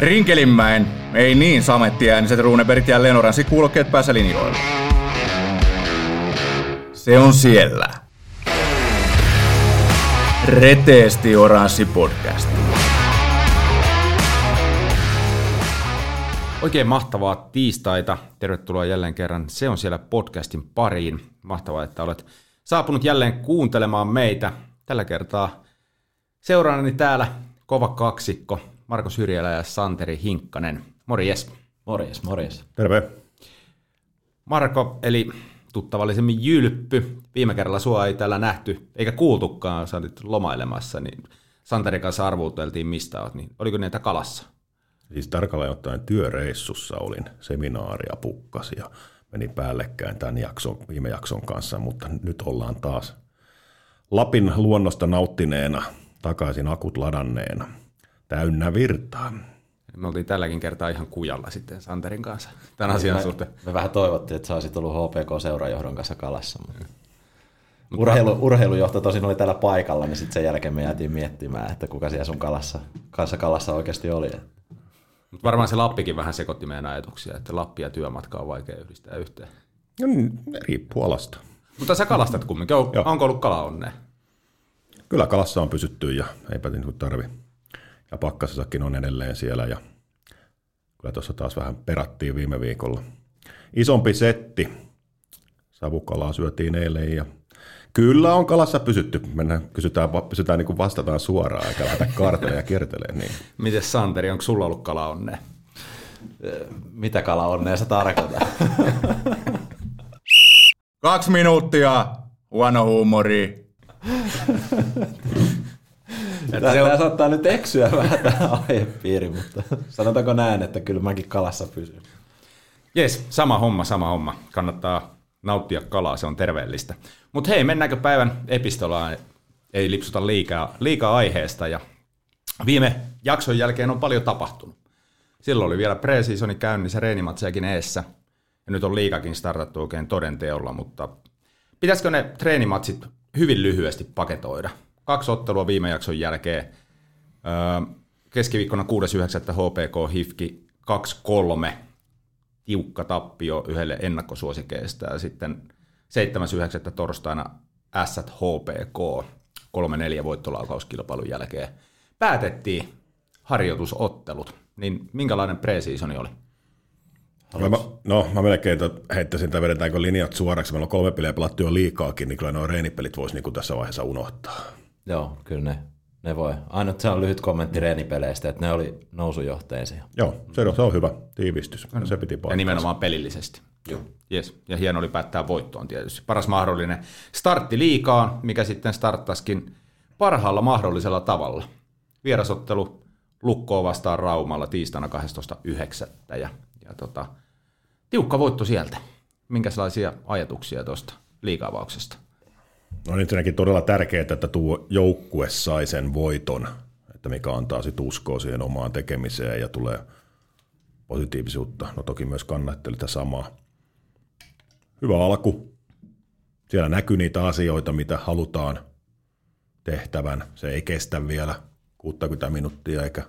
Rinkelinmäen, ei niin samettiääniset Runebergit ja Lenoransi kuulokkeet päässä linjoilla. Se on siellä. Reteesti Oranssi podcast. Oikein mahtavaa tiistaita. Tervetuloa jälleen kerran Se on siellä podcastin pariin. Mahtavaa, että olet saapunut jälleen kuuntelemaan meitä. Tällä kertaa seuraanani täällä kova kaksikko, Marko Syrjälä ja Santeri Hinkkanen. Morjes. Morjes, morjes. Terve. Marko, eli tuttavallisemmin Jylppy. Viime kerralla sua ei täällä nähty, eikä kuultukaan, sä olit lomailemassa, niin Santerin kanssa arvuuteltiin, mistä olet, niin oliko niitä kalassa? Siis tarkalleen ottaen työreissussa olin, seminaaria pukkas ja meni päällekkäin tämän jakson, viime jakson kanssa, mutta nyt ollaan taas Lapin luonnosta nauttineena, takaisin akut ladanneena, täynnä virtaa. Me oltiin tälläkin kertaa ihan kujalla sitten Santerin kanssa tämän asian me, suhteen. Me vähän toivottiin, että sä olisit ollut HPK-seurajohdon kanssa kalassa. Mutta... Urheilu, urheilujohto tosin oli täällä paikalla, niin sitten sen jälkeen me jäätiin miettimään, että kuka siellä sun kalassa, kanssa kalassa oikeasti oli. Mutta varmaan se Lappikin vähän sekoitti meidän ajatuksia, että Lappi ja työmatka on vaikea yhdistää yhteen. No, niin, riippuu alasta. Mutta sä kalastat kumminkin. On, onko ollut kala onnea? Kyllä kalassa on pysytty ja eipä niin tarvi. Ja pakkasessakin on edelleen siellä ja kyllä tuossa taas vähän perattiin viime viikolla. Isompi setti. Savukalaa syötiin eilen ja kyllä on kalassa pysytty. Mennään, kysytään, pysytään niin kuin vastataan suoraan eikä lähdetä kaarteleen ja kierteleen. Niin. Miten Santeri, onko sulla ollut kala onnea? Mitä kala onnea se tarkoittaa? Kaksi minuuttia, huono huumori. Tämä, tämä saattaa nyt eksyä vähän tämä aihepiiri, mutta sanotaanko näin, että kyllä mäkin kalassa pysyn. Jes, sama homma, sama homma. Kannattaa nauttia kalaa, se on terveellistä. Mutta hei, mennäänkö päivän epistolaan? Ei lipsuta liikaa, liikaa aiheesta. Ja viime jakson jälkeen on paljon tapahtunut. Silloin oli vielä pre-seasoni käynnissä, reenimatsejakin eessä. Ja nyt on liikakin startattu oikein toden teolla, mutta pitäisikö ne treenimatsit hyvin lyhyesti paketoida? Kaksi ottelua viime jakson jälkeen. Öö, keskiviikkona 6.9. HPK Hifki 2-3 tiukka tappio yhdelle ennakkosuosikeista ja sitten 7.9. torstaina Ässät HPK 3-4 voittolaukauskilpailun jälkeen päätettiin harjoitusottelut. Niin minkälainen pre-seasoni oli? Mä, no, mä melkein heittäisin, tai vedetäänkö linjat suoraksi. Meillä on kolme peliä pelattu jo liikaakin, niin kyllä nuo reenipelit voisi niin tässä vaiheessa unohtaa. Joo, kyllä ne, ne voi. Ainut se on lyhyt kommentti reenipeleistä, että ne oli nousujohteisia. Joo, se on, se on hyvä tiivistys. Se piti Ja paikkansa. nimenomaan pelillisesti. Joo. Yes. Ja hieno oli päättää voittoon tietysti. Paras mahdollinen startti liikaa, mikä sitten starttaskin parhaalla mahdollisella tavalla. Vierasottelu Lukkoa vastaan Raumalla tiistaina 12.9. Ja, ja tota, tiukka voitto sieltä. Minkälaisia ajatuksia tuosta liikaavauksesta? No ensinnäkin todella tärkeää, että tuo joukkue sai sen voiton, että mikä antaa sitten uskoa siihen omaan tekemiseen ja tulee positiivisuutta. No toki myös kannatteli tätä samaa. Hyvä alku. Siellä näkyy niitä asioita, mitä halutaan tehtävän. Se ei kestä vielä 60 minuuttia eikä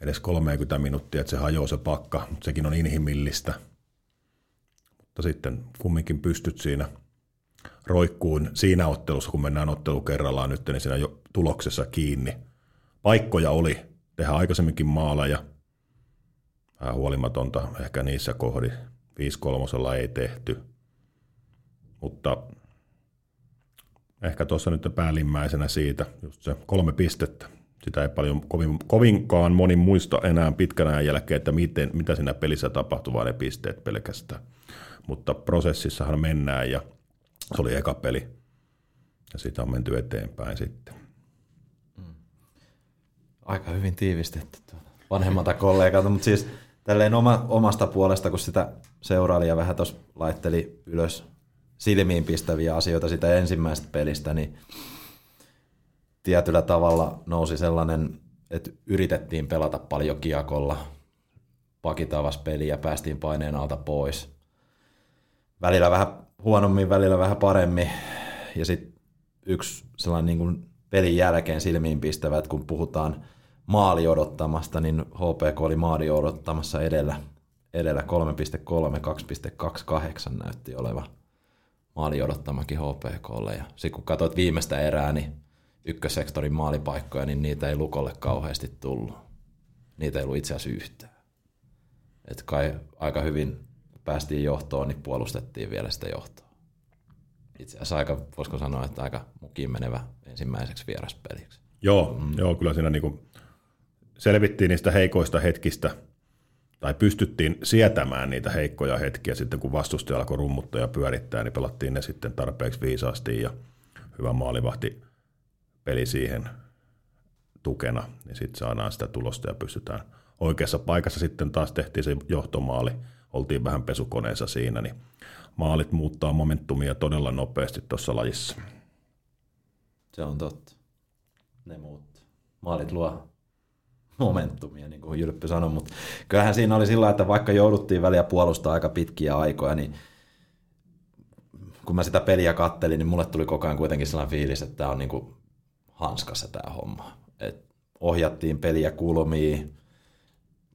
edes 30 minuuttia, että se hajoaa se pakka, mutta sekin on inhimillistä. Mutta sitten kumminkin pystyt siinä roikkuun siinä ottelussa, kun mennään ottelu kerrallaan nyt, niin siinä jo tuloksessa kiinni. Paikkoja oli tehdä aikaisemminkin maaleja, vähän huolimatonta ehkä niissä kohdi. 5 kolmosella ei tehty, mutta ehkä tuossa nyt päällimmäisenä siitä just se kolme pistettä. Sitä ei paljon kovin, kovinkaan moni muista enää pitkän ajan jälkeen, että miten, mitä siinä pelissä tapahtuu, vaan ne pisteet pelkästään. Mutta prosessissahan mennään ja se oli eka peli. Ja siitä on menty eteenpäin sitten. Aika hyvin tiivistetty vanhemmalta kollegalta, mutta siis tälleen oma, omasta puolesta, kun sitä seuraili ja vähän tuossa laitteli ylös silmiin pistäviä asioita sitä ensimmäisestä pelistä, niin tietyllä tavalla nousi sellainen, että yritettiin pelata paljon kiekolla, pakit avasi peliä ja päästiin paineen alta pois. Välillä vähän huonommin, välillä vähän paremmin. Ja sitten yksi sellainen niin kuin pelin jälkeen silmiin pistävä, että kun puhutaan maali odottamasta, niin HPK oli maali odottamassa edellä, edellä 3.3, 2.28 näytti oleva maali odottamakin HPKlle. Ja sitten kun katsoit viimeistä erää, niin ykkössektorin maalipaikkoja, niin niitä ei Lukolle kauheasti tullut. Niitä ei ollut itse asiassa yhtään. Et kai aika hyvin päästiin johtoon, niin puolustettiin vielä sitä johtoa. Itse asiassa aika, voisiko sanoa, että aika mukiin menevä ensimmäiseksi vieraspeliksi. Joo, mm. joo kyllä siinä niinku selvittiin niistä heikoista hetkistä, tai pystyttiin sietämään niitä heikkoja hetkiä sitten, kun vastustaja alkoi rummuttaa ja pyörittää, niin pelattiin ne sitten tarpeeksi viisaasti ja hyvä maalivahti peli siihen tukena, niin sitten saadaan sitä tulosta ja pystytään oikeassa paikassa sitten taas tehtiin se johtomaali, oltiin vähän pesukoneessa siinä, niin maalit muuttaa momentumia todella nopeasti tuossa lajissa. Se on totta. Ne muuttaa. Maalit luo momentumia, niin kuin Jyrppy sanoi, mutta kyllähän siinä oli sillä että vaikka jouduttiin väliä puolustaa aika pitkiä aikoja, niin kun mä sitä peliä kattelin, niin mulle tuli koko ajan kuitenkin sellainen fiilis, että tämä on niin kuin hanskassa tämä homma. Et ohjattiin peliä kulmiin,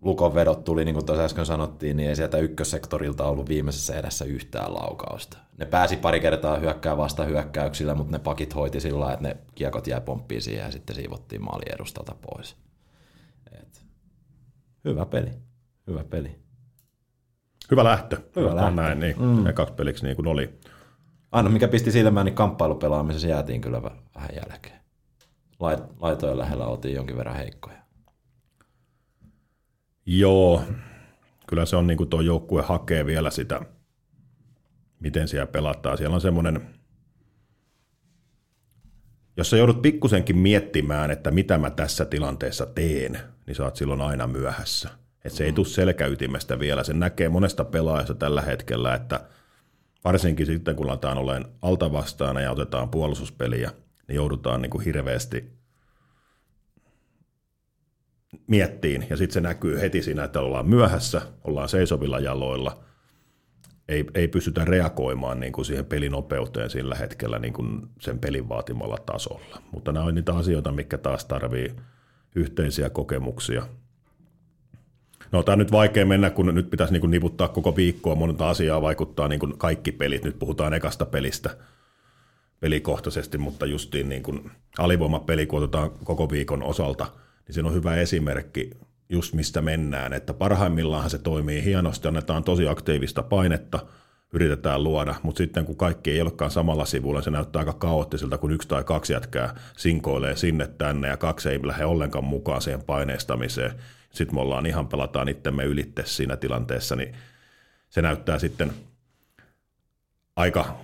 Lukon vedot tuli, niin kuin tuossa äsken sanottiin, niin ei sieltä ykkössektorilta ollut viimeisessä edessä yhtään laukausta. Ne pääsi pari kertaa hyökkää vasta hyökkäyksillä, mutta ne pakit hoiti sillä että ne kiekot jäi pomppiin siihen ja sitten siivottiin maali edustalta pois. Et, hyvä peli. Hyvä peli. Hyvä lähtö. Hyvä lähtö. Näin, niin. Mm. Ekaksi peliksi niin kuin oli. Aina mikä pisti silmään, niin kamppailupelaamisessa jäätiin kyllä vähän jälkeen. Laitojen lähellä oltiin jonkin verran heikkoja. Joo, kyllä se on niin kuin tuo joukkue hakee vielä sitä, miten siellä pelataan. Siellä on semmoinen, jos sä joudut pikkusenkin miettimään, että mitä mä tässä tilanteessa teen, niin sä oot silloin aina myöhässä. Et se ei tule selkäytimestä vielä. Se näkee monesta pelaajasta tällä hetkellä, että varsinkin sitten kun lataan olemaan altavastaana ja otetaan puolustuspeliä, niin joudutaan niin kuin hirveästi miettiin, ja sitten se näkyy heti siinä, että ollaan myöhässä, ollaan seisovilla jaloilla, ei, ei pystytä reagoimaan niin kuin siihen pelinopeuteen sillä hetkellä niin kuin sen pelin vaatimalla tasolla. Mutta nämä on niitä asioita, mikä taas tarvii yhteisiä kokemuksia. No tämä on nyt vaikea mennä, kun nyt pitäisi niin kuin niputtaa koko viikkoa, monta asiaa vaikuttaa niin kuin kaikki pelit. Nyt puhutaan ekasta pelistä pelikohtaisesti, mutta justiin niin kuin alivoimapeli, kun otetaan koko viikon osalta – niin siinä on hyvä esimerkki just mistä mennään, että parhaimmillaan se toimii hienosti, annetaan tosi aktiivista painetta, yritetään luoda, mutta sitten kun kaikki ei olekaan samalla sivulla, se näyttää aika kaoottiselta, kun yksi tai kaksi jätkää sinkoilee sinne tänne ja kaksi ei lähde ollenkaan mukaan siihen paineistamiseen. Sitten me ollaan ihan pelataan itsemme ylitte siinä tilanteessa, niin se näyttää sitten aika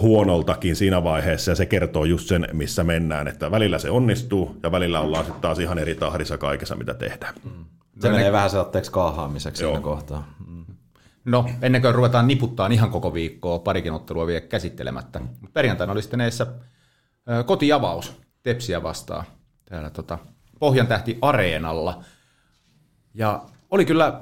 huonoltakin siinä vaiheessa, ja se kertoo just sen, missä mennään, että välillä se onnistuu, ja välillä ollaan sitten taas ihan eri tahdissa kaikessa, mitä tehdään. Mm. Se menee vähän seotteeksi kaahaamiseksi siinä kohtaa. Mm. No, ennen kuin ruvetaan niputtaa ihan koko viikkoa, parikin ottelua vielä käsittelemättä. Perjantaina oli sitten eessä kotiavaus Tepsiä vastaan täällä tota, Pohjan tähti Areenalla. Ja oli kyllä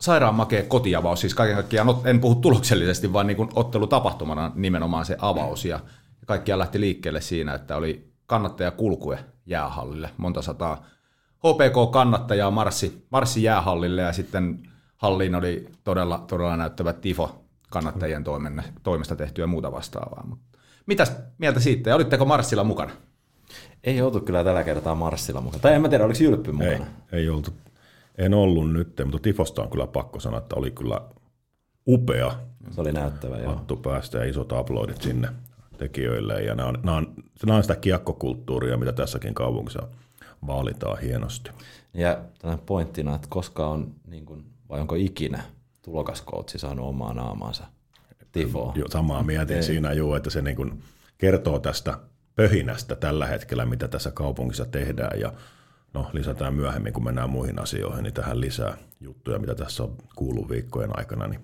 sairaan makea kotiavaus, siis kaiken kaikkiaan, en puhu tuloksellisesti, vaan niin kuin ottelutapahtumana nimenomaan se avaus. Ja kaikkia lähti liikkeelle siinä, että oli kannattaja kulkue jäähallille, monta sataa HPK-kannattajaa marssi, marssi jäähallille ja sitten halliin oli todella, todella näyttävä tifo kannattajien toimenne, toimesta tehtyä ja muuta vastaavaa. Mutta mitäs mieltä siitä? Ja olitteko Marssilla mukana? Ei oltu kyllä tällä kertaa Marssilla mukana. Tai en mä tiedä, oliko Jylppy mukana? Ei, ei oltu. En ollut nyt, mutta Tifosta on kyllä pakko sanoa, että oli kyllä upea. Se oli näyttävä, joo. Hattu päästä ja isot uploadit sinne tekijöille. Ja nämä on, nämä on, nämä on sitä kiekkokulttuuria, mitä tässäkin kaupungissa vaalitaan hienosti. Ja pointtina, että koska on, niin kuin, vai onko ikinä tulokaskoutsi saanut omaa naamaansa Tifoa? Jo, samaa mietin Ei. siinä juu, että se niin kuin kertoo tästä pöhinästä tällä hetkellä, mitä tässä kaupungissa tehdään. Ja no, lisätään myöhemmin, kun mennään muihin asioihin, niin tähän lisää juttuja, mitä tässä on kuullut viikkojen aikana, niin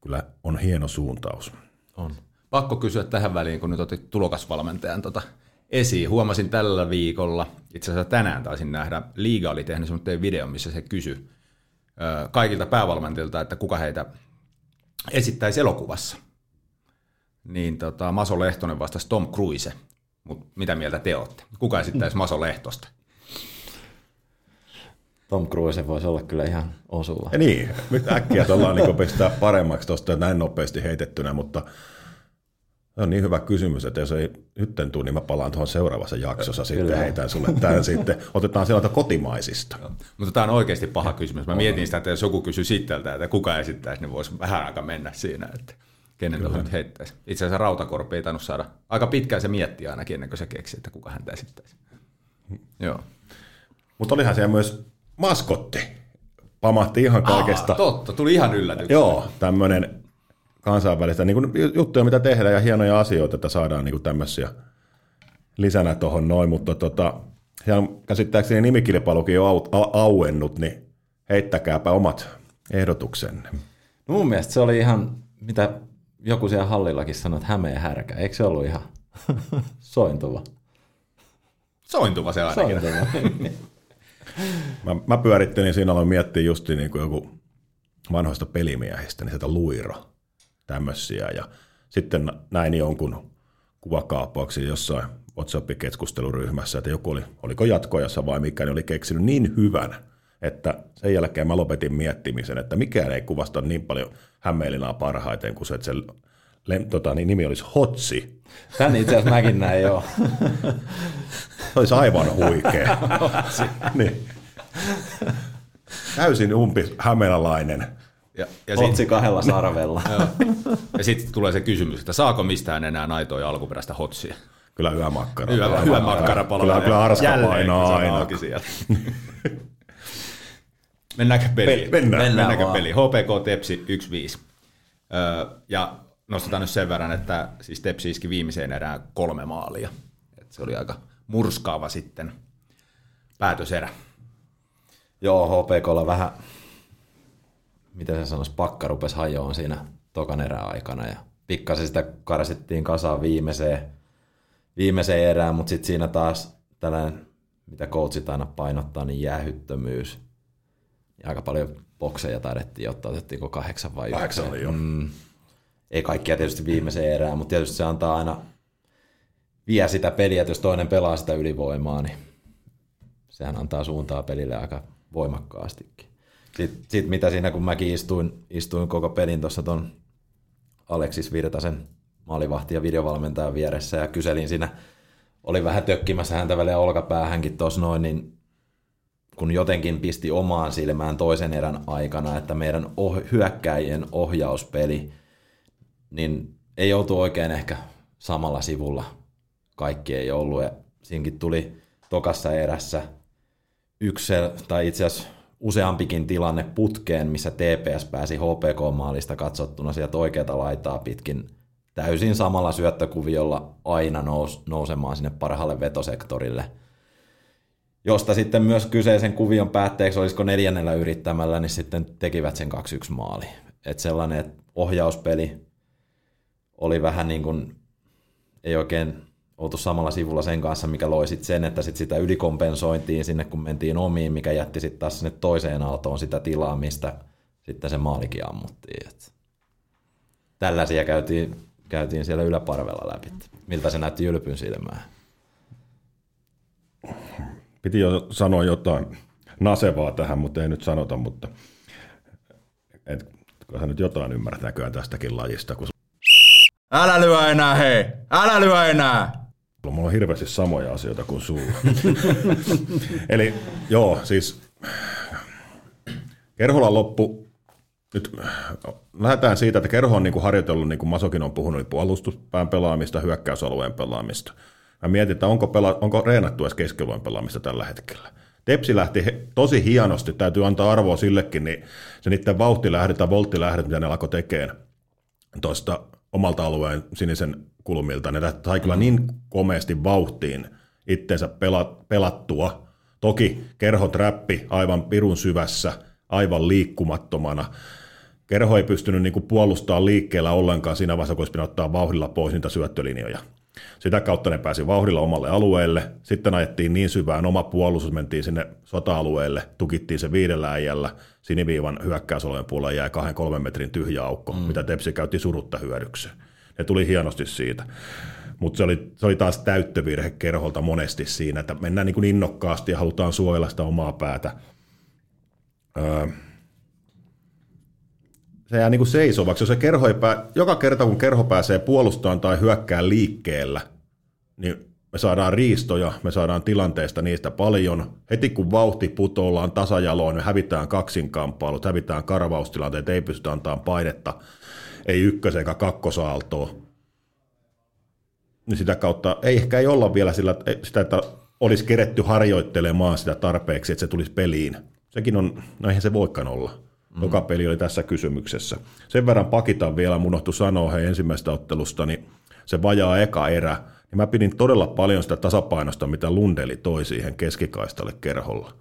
kyllä on hieno suuntaus. On. Pakko kysyä tähän väliin, kun nyt otit tulokasvalmentajan tota esiin. Huomasin tällä viikolla, itse asiassa tänään taisin nähdä, Liiga oli tehnyt semmoinen video, missä se kysyi kaikilta päävalmentajilta, että kuka heitä esittäisi elokuvassa. Niin tota, Maso Lehtonen vastasi Tom Cruise. Mutta mitä mieltä te olette? Kuka esittäisi Maso Lehtosta? Tom Cruise voisi olla kyllä ihan osuva. Ja niin, nyt äkkiä tuollaan niin pistää paremmaksi tuosta näin nopeasti heitettynä, mutta se on niin hyvä kysymys, että jos ei nyt tule, niin mä palaan tuohon seuraavassa jaksossa sitten Kyllä. heitän sulle tämän sitten. Otetaan sieltä kotimaisista. Mutta tämä on oikeasti paha kysymys. Mä mietin sitä, että jos joku kysyy sitteltä, että kuka esittäisi, niin voisi vähän aika mennä siinä, että kenen tuohon nyt heittäisi. Itse asiassa Rautakorpi ei tainnut saada. Aika pitkään se mietti ainakin ennen kuin se keksi, että kuka häntä esittäisi. Joo. Mutta olihan siellä myös maskotti. Pamahti ihan kaikesta. Aa, totta, tuli ihan yllätyksenä. Joo, tämmöinen kansainvälistä niin kuin juttuja, mitä tehdään ja hienoja asioita, että saadaan niin kuin tämmöisiä lisänä tuohon noin, mutta tota, siellä on käsittääkseni nimikilpailukin jo au, au, auennut, niin heittäkääpä omat ehdotuksenne. No mun mielestä se oli ihan, mitä joku siellä hallillakin sanoi, että hämeen härkä. Eikö se ollut ihan sointuva? Sointuva se ainakin. Sointuva. Mä, mä pyörittelin siinä, aloin miettiä just niin kuin joku vanhoista pelimiehistä, niin sieltä luiro, tämmöisiä. Ja sitten näin jonkun kuvakaappauksia jossain WhatsApp-keskusteluryhmässä, että joku oli, oliko jatkojassa vai mikä, niin oli keksinyt niin hyvän, että sen jälkeen mä lopetin miettimisen, että mikään ei kuvasta niin paljon Hämeenlinnaa parhaiten kuin se, että se lem, tota, niin nimi olisi Hotsi. Tän itse asiassa mäkin näin, joo. Se olisi aivan huikea. niin. Täysin umpi hämeenalainen. Ja, ja Otsi sitten kahdella sarvella. ja sit tulee se kysymys, että saako mistään enää aitoa ja alkuperäistä hotsia? Kyllä yömakkara. Yö, yömakkara palaa. Kyllä, kyllä arska Jälleen, painaa aina. Mennäänkö peliin? Mennään. Mennään Mennäänkö vaan. peliin? HPK Tepsi 1-5. Öö, ja nostetaan nyt sen verran, että siis Tepsi iski viimeiseen erään kolme maalia. Et se oli aika murskaava sitten päätöserä. Joo, HPKlla vähän, mitä se sanoisi, pakka rupesi hajoon siinä tokan erän aikana ja pikkasen sitä karsittiin kasaan viimeiseen, viimeiseen erään, mutta sitten siinä taas tällainen, mitä coachit aina painottaa, niin jäähyttömyys. Ja aika paljon bokseja taidettiin ottaa, otettiinko kahdeksan vai Kahdeksan yhdeksän. oli jo. Mm. Ei kaikkia tietysti viimeiseen erään, mutta tietysti se antaa aina vie sitä peliä, että jos toinen pelaa sitä ylivoimaa, niin sehän antaa suuntaa pelille aika voimakkaastikin. Sitten sit mitä siinä, kun mäkin istuin, istuin koko pelin tuossa ton Aleksis Virtasen maalivahti ja videovalmentajan vieressä ja kyselin siinä, oli vähän tökkimässä häntä välillä olkapäähänkin tuossa noin, niin kun jotenkin pisti omaan silmään toisen erän aikana, että meidän oh- hyökkäjien ohjauspeli, niin ei joutu oikein ehkä samalla sivulla. Kaikki ei ollut. Ja siinkin tuli tokassa erässä yksi, tai itse asiassa useampikin tilanne putkeen, missä TPS pääsi HPK-maalista katsottuna sieltä oikeata laitaa pitkin täysin samalla syöttökuviolla aina nous, nousemaan sinne parhaalle vetosektorille. Josta sitten myös kyseisen kuvion päätteeksi, olisiko neljännellä yrittämällä, niin sitten tekivät sen 2-1 maali. Että sellainen ohjauspeli oli vähän niin kuin, ei oikein oltu samalla sivulla sen kanssa, mikä loi sit sen, että sit sitä ylikompensointiin sinne, kun mentiin omiin, mikä jätti sitten taas sinne toiseen aaltoon sitä tilaa, mistä sitten se maalikin ammuttiin. Et tällaisia käytiin, käytiin siellä yläparvella läpi. Miltä se näytti Jylpyn silmään? Piti jo sanoa jotain nasevaa tähän, mutta ei nyt sanota, mutta et, kun sä nyt jotain ymmärrät näköjään tästäkin lajista, kun Älä lyö enää, hei! Älä lyö enää! Mulla on hirveästi samoja asioita kuin sulla. Eli joo, siis Kerholan loppu, nyt lähdetään siitä, että Kerho on niin kuin harjoitellut, niin kuin Masokin on puhunut, niin puolustuspään pelaamista, hyökkäysalueen pelaamista. Mä mietin, että onko, pela, onko reenattu edes keskialueen pelaamista tällä hetkellä. Tepsi lähti tosi hienosti, täytyy antaa arvoa sillekin, niin se niiden vauhtilähde tai volttilähde, mitä ne alkoi tekemään tuosta omalta alueen sinisen kulmilta, ne sai kyllä niin komeasti vauhtiin itteensä pela, pelattua. Toki kerhot räppi aivan pirun syvässä, aivan liikkumattomana. Kerho ei pystynyt niin puolustamaan liikkeellä ollenkaan siinä vaiheessa, kun olisi ottaa vauhdilla pois niitä syöttölinjoja. Sitä kautta ne pääsi vauhdilla omalle alueelle. Sitten ajettiin niin syvään oma puolustus, mentiin sinne sota-alueelle, tukittiin se viidellä äijällä. Siniviivan hyökkäysalueen puolella jäi kahden kolmen metrin tyhjä aukko, mm. mitä Tepsi käytti surutta hyödykseen. Ne tuli hienosti siitä. Mutta se oli, se oli taas täyttövirhe kerholta monesti siinä, että mennään niin kuin innokkaasti ja halutaan suojella sitä omaa päätä. öö, se jää niin seisovaksi. Jos se kerho ei pää, joka kerta kun kerho pääsee puolustamaan tai hyökkää liikkeellä, niin me saadaan riistoja, me saadaan tilanteesta niistä paljon. Heti kun vauhti putoillaan tasajaloon, me hävitään kaksinkamppailut, hävitään karvaustilanteet, ei pystytä antamaan painetta, ei ykkös- eikä kakkosaaltoa. Niin sitä kautta ei ehkä ei olla vielä sillä, sitä, että olisi keretty harjoittelemaan sitä tarpeeksi, että se tulisi peliin. Sekin on, no eihän se voikaan olla. Mm. Joka peli oli tässä kysymyksessä. Sen verran pakitan vielä, mun unohtui sanoa hei ensimmäistä ottelusta, niin se vajaa eka erä, niin mä pidin todella paljon sitä tasapainosta, mitä Lundeli toi siihen keskikaistalle kerholla.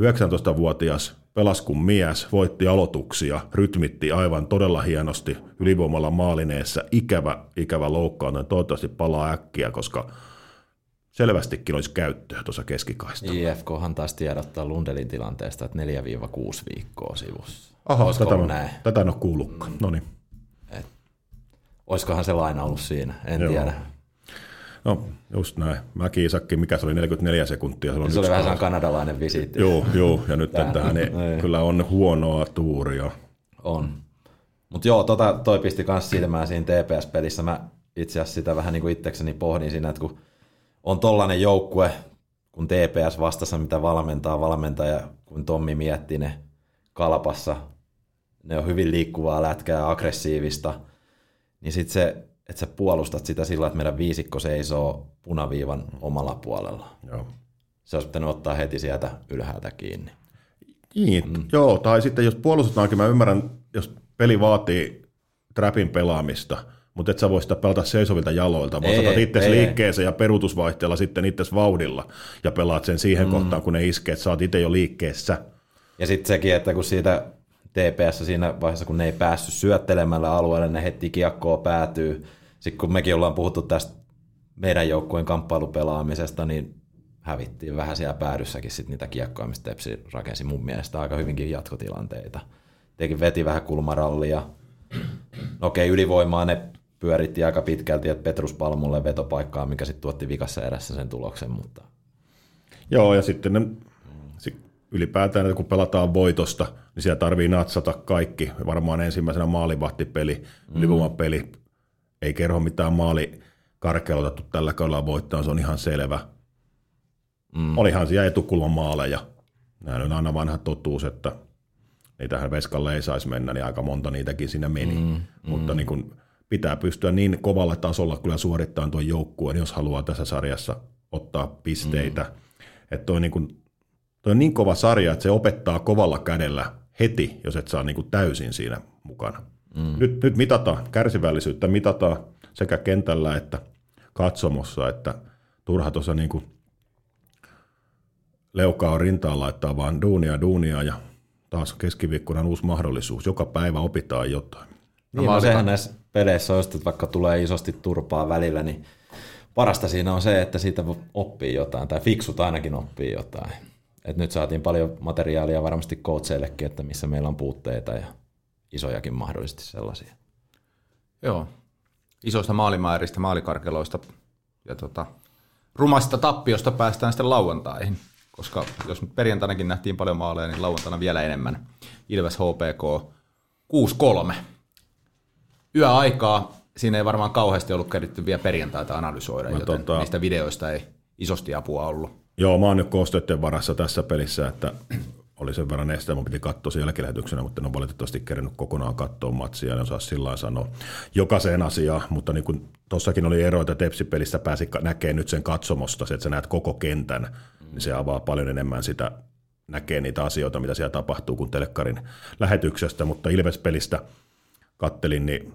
19-vuotias pelas kuin mies, voitti aloituksia, rytmitti aivan todella hienosti ylivoimalla maalineessa. Ikävä, ikävä loukkaantuminen, toivottavasti palaa äkkiä, koska selvästikin olisi käyttöä tuossa keskikaistalla. IFKhan taas tiedottaa Lundelin tilanteesta, että 4-6 viikkoa sivussa. Aha, tätä, näin? tätä en ole kuullutkaan. No niin. Olisikohan se laina ollut siinä, en Joo. tiedä. No, just näin. Mäki Isakki, mikä se oli, 44 sekuntia. Se, se oli vähän sellainen kanadalainen visiitti. Joo, joo ja nyt tähän, tähän niin, kyllä on huonoa tuuria. On. Mutta joo, tota, toi pisti myös silmään siinä TPS-pelissä. Mä itse asiassa sitä vähän niin kuin itsekseni pohdin siinä, että kun on tollainen joukkue, kun TPS vastassa, mitä valmentaa valmentaja, kun Tommi miettii ne kalpassa, ne on hyvin liikkuvaa lätkää, aggressiivista, niin sitten se, että sä puolustat sitä sillä, että meidän viisikko seisoo punaviivan omalla puolella. Joo. Se olisi pitänyt ottaa heti sieltä ylhäältä kiinni. Niin, mm. joo, tai sitten jos puolustetaankin, mä ymmärrän, jos peli vaatii trapin pelaamista – mutta et sä voi sitä pelata seisovilta jaloilta, vaan saatat itse liikkeeseen ja peruutusvaihteella sitten itse vauhdilla ja pelaat sen siihen mm. kohtaan, kun ne iskee, että sä oot itse jo liikkeessä. Ja sitten sekin, että kun siitä TPS siinä vaiheessa, kun ne ei päässyt syöttelemällä alueelle, ne heti kiekkoa päätyy. Sitten kun mekin ollaan puhuttu tästä meidän joukkueen kamppailupelaamisesta, niin hävittiin vähän siellä päädyssäkin sit niitä kiekkoja, mistä Tepsi rakensi mun mielestä aika hyvinkin jatkotilanteita. Tekin veti vähän kulmarallia. No okei, ylivoimaa ne pyöritti aika pitkälti, että Petrus Palmulle vetopaikkaa, mikä sitten tuotti vikassa erässä sen tuloksen. Mutta... Joo, ja sitten ne, ylipäätään, että kun pelataan voitosta, niin siellä tarvii natsata kaikki. Varmaan ensimmäisenä maalivahtipeli, mm. ylivoimapeli, ei kerro mitään maali karkeutettu tällä kaudella voittaa, se on ihan selvä. Mm. Olihan siellä etukulman maaleja. Nämä on aina vanha totuus, että niitähän Veskalle ei saisi mennä, niin aika monta niitäkin sinne meni. Mm. Mm. Mutta niin kun pitää pystyä niin kovalla tasolla kyllä suorittamaan tuon joukkueen, jos haluaa tässä sarjassa ottaa pisteitä. Mm. Että toi, niin kuin, toi on niin kova sarja, että se opettaa kovalla kädellä heti, jos et saa niin kuin täysin siinä mukana. Mm. Nyt, nyt mitataan kärsivällisyyttä, mitataan sekä kentällä että katsomossa, että turha tuossa niin kuin leukaa on rintaan laittaa vaan duunia duunia ja taas keskiviikkona uusi mahdollisuus. Joka päivä opitaan jotain. Niin, no, sehän näissä peleissä on, että vaikka tulee isosti turpaa välillä, niin parasta siinä on se, että siitä oppii jotain, tai fiksut ainakin oppii jotain. Et nyt saatiin paljon materiaalia varmasti coacheillekin, että missä meillä on puutteita ja isojakin mahdollisesti sellaisia. Joo, isoista maalimääristä, maalikarkeloista ja tota, rumasta tappiosta päästään sitten lauantaihin, koska jos nyt perjantainakin nähtiin paljon maaleja, niin lauantaina vielä enemmän. Ilves HPK 6-3 yöaikaa siinä ei varmaan kauheasti ollut keritty vielä perjantaita analysoida, no, joten tota, niistä videoista ei isosti apua ollut. Joo, mä oon nyt koosteiden varassa tässä pelissä, että oli sen verran esteä, mun piti katsoa sen jälkilähetyksenä, mutta en ole valitettavasti kerännyt kokonaan katsoa matsia, en osaa sillä sanoa jokaiseen asiaan, mutta niin kuin tossakin oli ero, että Tepsi-pelissä pääsi näkemään nyt sen katsomosta, se, että sä näet koko kentän, mm. niin se avaa paljon enemmän sitä, näkee niitä asioita, mitä siellä tapahtuu kuin telekkarin lähetyksestä, mutta Ilves-pelistä kattelin, niin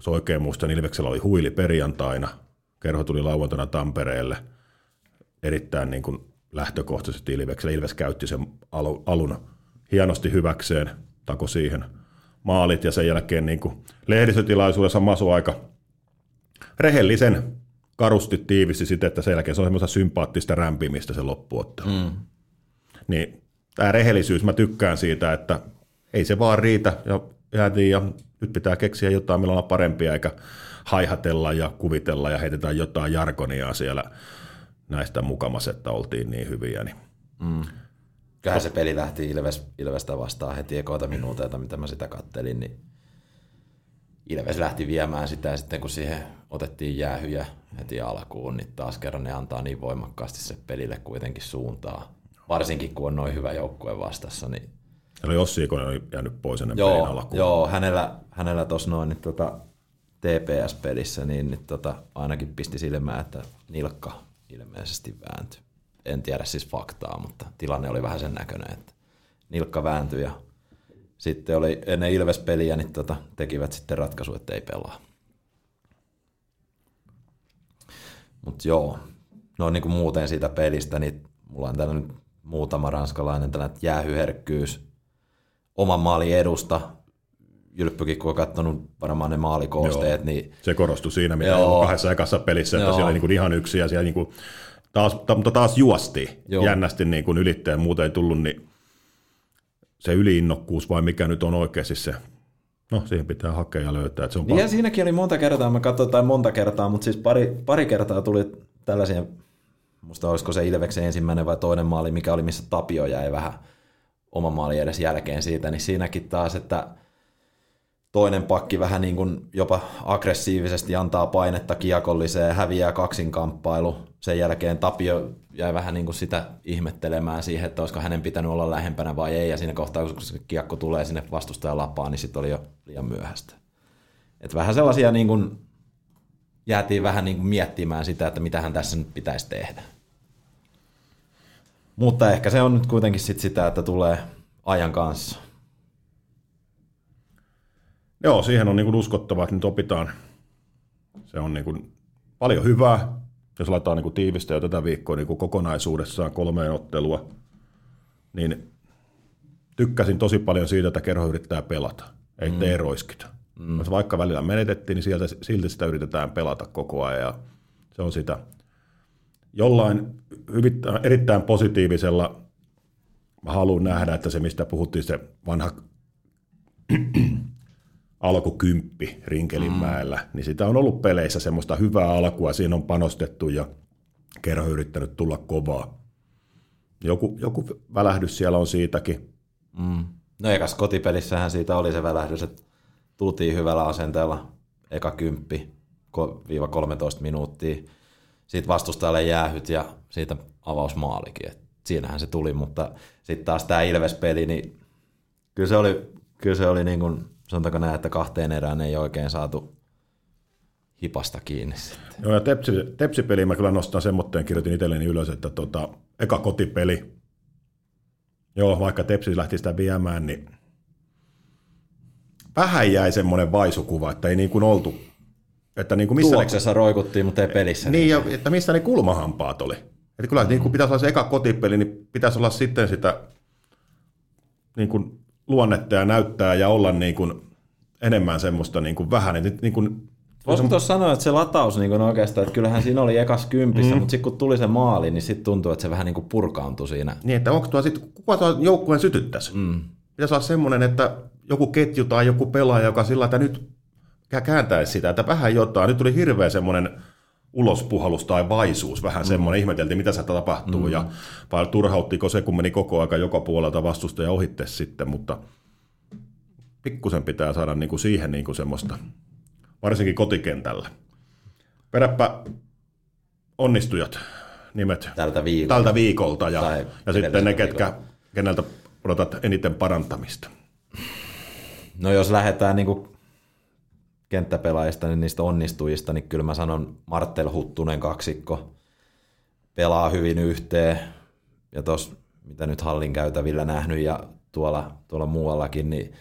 jos oikein muistan, Ilveksellä oli huili perjantaina, kerho tuli lauantaina Tampereelle, erittäin niin kuin lähtökohtaisesti Ilveksellä. Ilves käytti sen alun hienosti hyväkseen, tako siihen maalit ja sen jälkeen niin kuin lehdistötilaisuudessa Masu aika rehellisen karusti tiivisti sitä, että sen jälkeen se on semmoista sympaattista rämpimistä se loppuottelu. Mm. Niin tämä rehellisyys, mä tykkään siitä, että ei se vaan riitä ja jäätiin ja nyt pitää keksiä jotain, millä on parempia, eikä haihatella ja kuvitella ja heitetään jotain jargonia siellä näistä mukamassa, että oltiin niin hyviä. Niin. Mm. kyllähän se peli lähti Ilves, Ilvestä vastaan heti ekoita minuuteita, mitä mä sitä kattelin, niin Ilves lähti viemään sitä ja sitten kun siihen otettiin jäähyjä heti alkuun, niin taas kerran ne antaa niin voimakkaasti se pelille kuitenkin suuntaa. Varsinkin kun on noin hyvä joukkue vastassa, niin Eli Ossi Ikonen oli jäänyt pois ennen Joo, pelin alkuun. joo hänellä, hänellä tuossa noin niin tota, TPS-pelissä, niin, niin tota, ainakin pisti silmään, että nilkka ilmeisesti vääntyi. En tiedä siis faktaa, mutta tilanne oli vähän sen näköinen, että nilkka vääntyi ja sitten oli ennen Ilves-peliä, niin tota, tekivät sitten ratkaisu, että ei pelaa. Mutta joo, no niin kuin muuten siitä pelistä, niin mulla on täällä nyt muutama ranskalainen tällainen jäähyherkkyys oman maalin edusta. Jylppykin, kun on katsonut varmaan ne maalikoosteet, Joo. niin Se korostui siinä, mitä Joo. Joo. kahdessa ekassa pelissä, että Joo. siellä oli niin kuin ihan yksi ja siellä niin kuin taas, ta, mutta taas juosti Joo. jännästi niin kuin ylitteen, muuten ei tullut, niin se yliinnokkuus vai mikä nyt on oikeasti se, no siihen pitää hakea ja löytää. Että se on Niin ja siinäkin oli monta kertaa, mä katsoin tai monta kertaa, mutta siis pari, pari kertaa tuli tällaisia, musta olisiko se Ilveksen ensimmäinen vai toinen maali, mikä oli missä Tapio jäi vähän oman maalin edes jälkeen siitä, niin siinäkin taas, että toinen pakki vähän niin kuin jopa aggressiivisesti antaa painetta kiekolliseen, häviää kaksinkamppailu. Sen jälkeen Tapio jäi vähän niin kuin sitä ihmettelemään siihen, että olisiko hänen pitänyt olla lähempänä vai ei, ja siinä kohtaa, kun se kiekko tulee sinne vastustajan lapaan, niin sitten oli jo liian myöhäistä. Et vähän sellaisia niin kuin, jäätiin vähän niin kuin miettimään sitä, että mitä hän tässä nyt pitäisi tehdä. Mutta ehkä se on nyt kuitenkin sit sitä, että tulee ajan kanssa. Joo, siihen on niin kuin uskottava, että nyt opitaan. Se on niin kuin paljon hyvää, jos laitetaan niin kuin tiivistä jo tätä viikkoa niin kuin kokonaisuudessaan kolmeen ottelua, niin tykkäsin tosi paljon siitä, että kerho yrittää pelata, ei mm. tee roiskita. Mm. Jos vaikka välillä menetettiin, niin sieltä, silti sitä yritetään pelata koko ajan ja se on sitä jollain erittäin positiivisella mä haluan nähdä, että se mistä puhuttiin, se vanha alkukymppi Rinkelinmäellä, mm. niin sitä on ollut peleissä semmoista hyvää alkua, siinä on panostettu ja kerho yrittänyt tulla kovaa. Joku, joku välähdys siellä on siitäkin. Mm. No ekas kotipelissähän siitä oli se välähdys, että tultiin hyvällä asenteella eka kymppi ko- viiva 13 minuuttia. Siitä vastustajalle jäähyt ja siitä avausmaalikin. Et siinähän se tuli, mutta sitten taas tämä Ilves-peli, niin kyllä se oli, kyllä se oli niin kuin, sanotaanko näin, että kahteen erään ei oikein saatu hipasta kiinni sitten. Joo, ja tepsi, tepsipeliin mä kyllä nostan semmoitteen, kirjoitin itselleni ylös, että tota, eka kotipeli, joo, vaikka Tepsi lähti sitä viemään, niin vähän jäi semmoinen vaisukuva, että ei niin kuin oltu, että niin kuin missä ne, Tuloksessa roikuttiin, mutta ei pelissä. niin, ja, että missä ne kulmahampaat oli. Että kyllä niin kuin pitäisi olla se eka kotipeli, niin pitäisi olla sitten sitä niin kuin luonnetta ja näyttää ja olla niin kuin enemmän semmoista niin kuin vähän, että niin kuin Voisiko tuossa sanoa, että se lataus niin kuin oikeastaan, että kyllähän siinä oli ekas kympissä, mm. mutta sitten kun tuli se maali, niin sitten tuntuu, että se vähän niin kuin purkaantui siinä. Niin, että onko tuo sitten, kuka tuo joukkueen sytyttäisi? Mm. Pitäisi olla semmoinen, että joku ketju tai joku pelaaja, joka sillä että nyt kääntäisi sitä, että vähän jotain. Nyt tuli hirveä semmoinen ulospuhallus tai vaisuus, vähän mm. semmoinen, ihmeteltiin, mitä se tapahtuu, mm. ja vai turhauttiko se, kun meni koko aika joka puolelta vastustaja ohitte sitten, mutta pikkusen pitää saada niinku siihen niinku semmoista, varsinkin kotikentällä. Peräppä onnistujat nimet Tältä viikolta. tältä viikolta ja, Tai ja sitten ne, ketkä, keneltä odotat eniten parantamista. No jos lähdetään niin kuin kenttäpelaajista, niin niistä onnistujista, niin kyllä mä sanon Martel Huttunen kaksikko pelaa hyvin yhteen. Ja tos, mitä nyt hallin käytävillä nähnyt ja tuolla, tuolla muuallakin, niin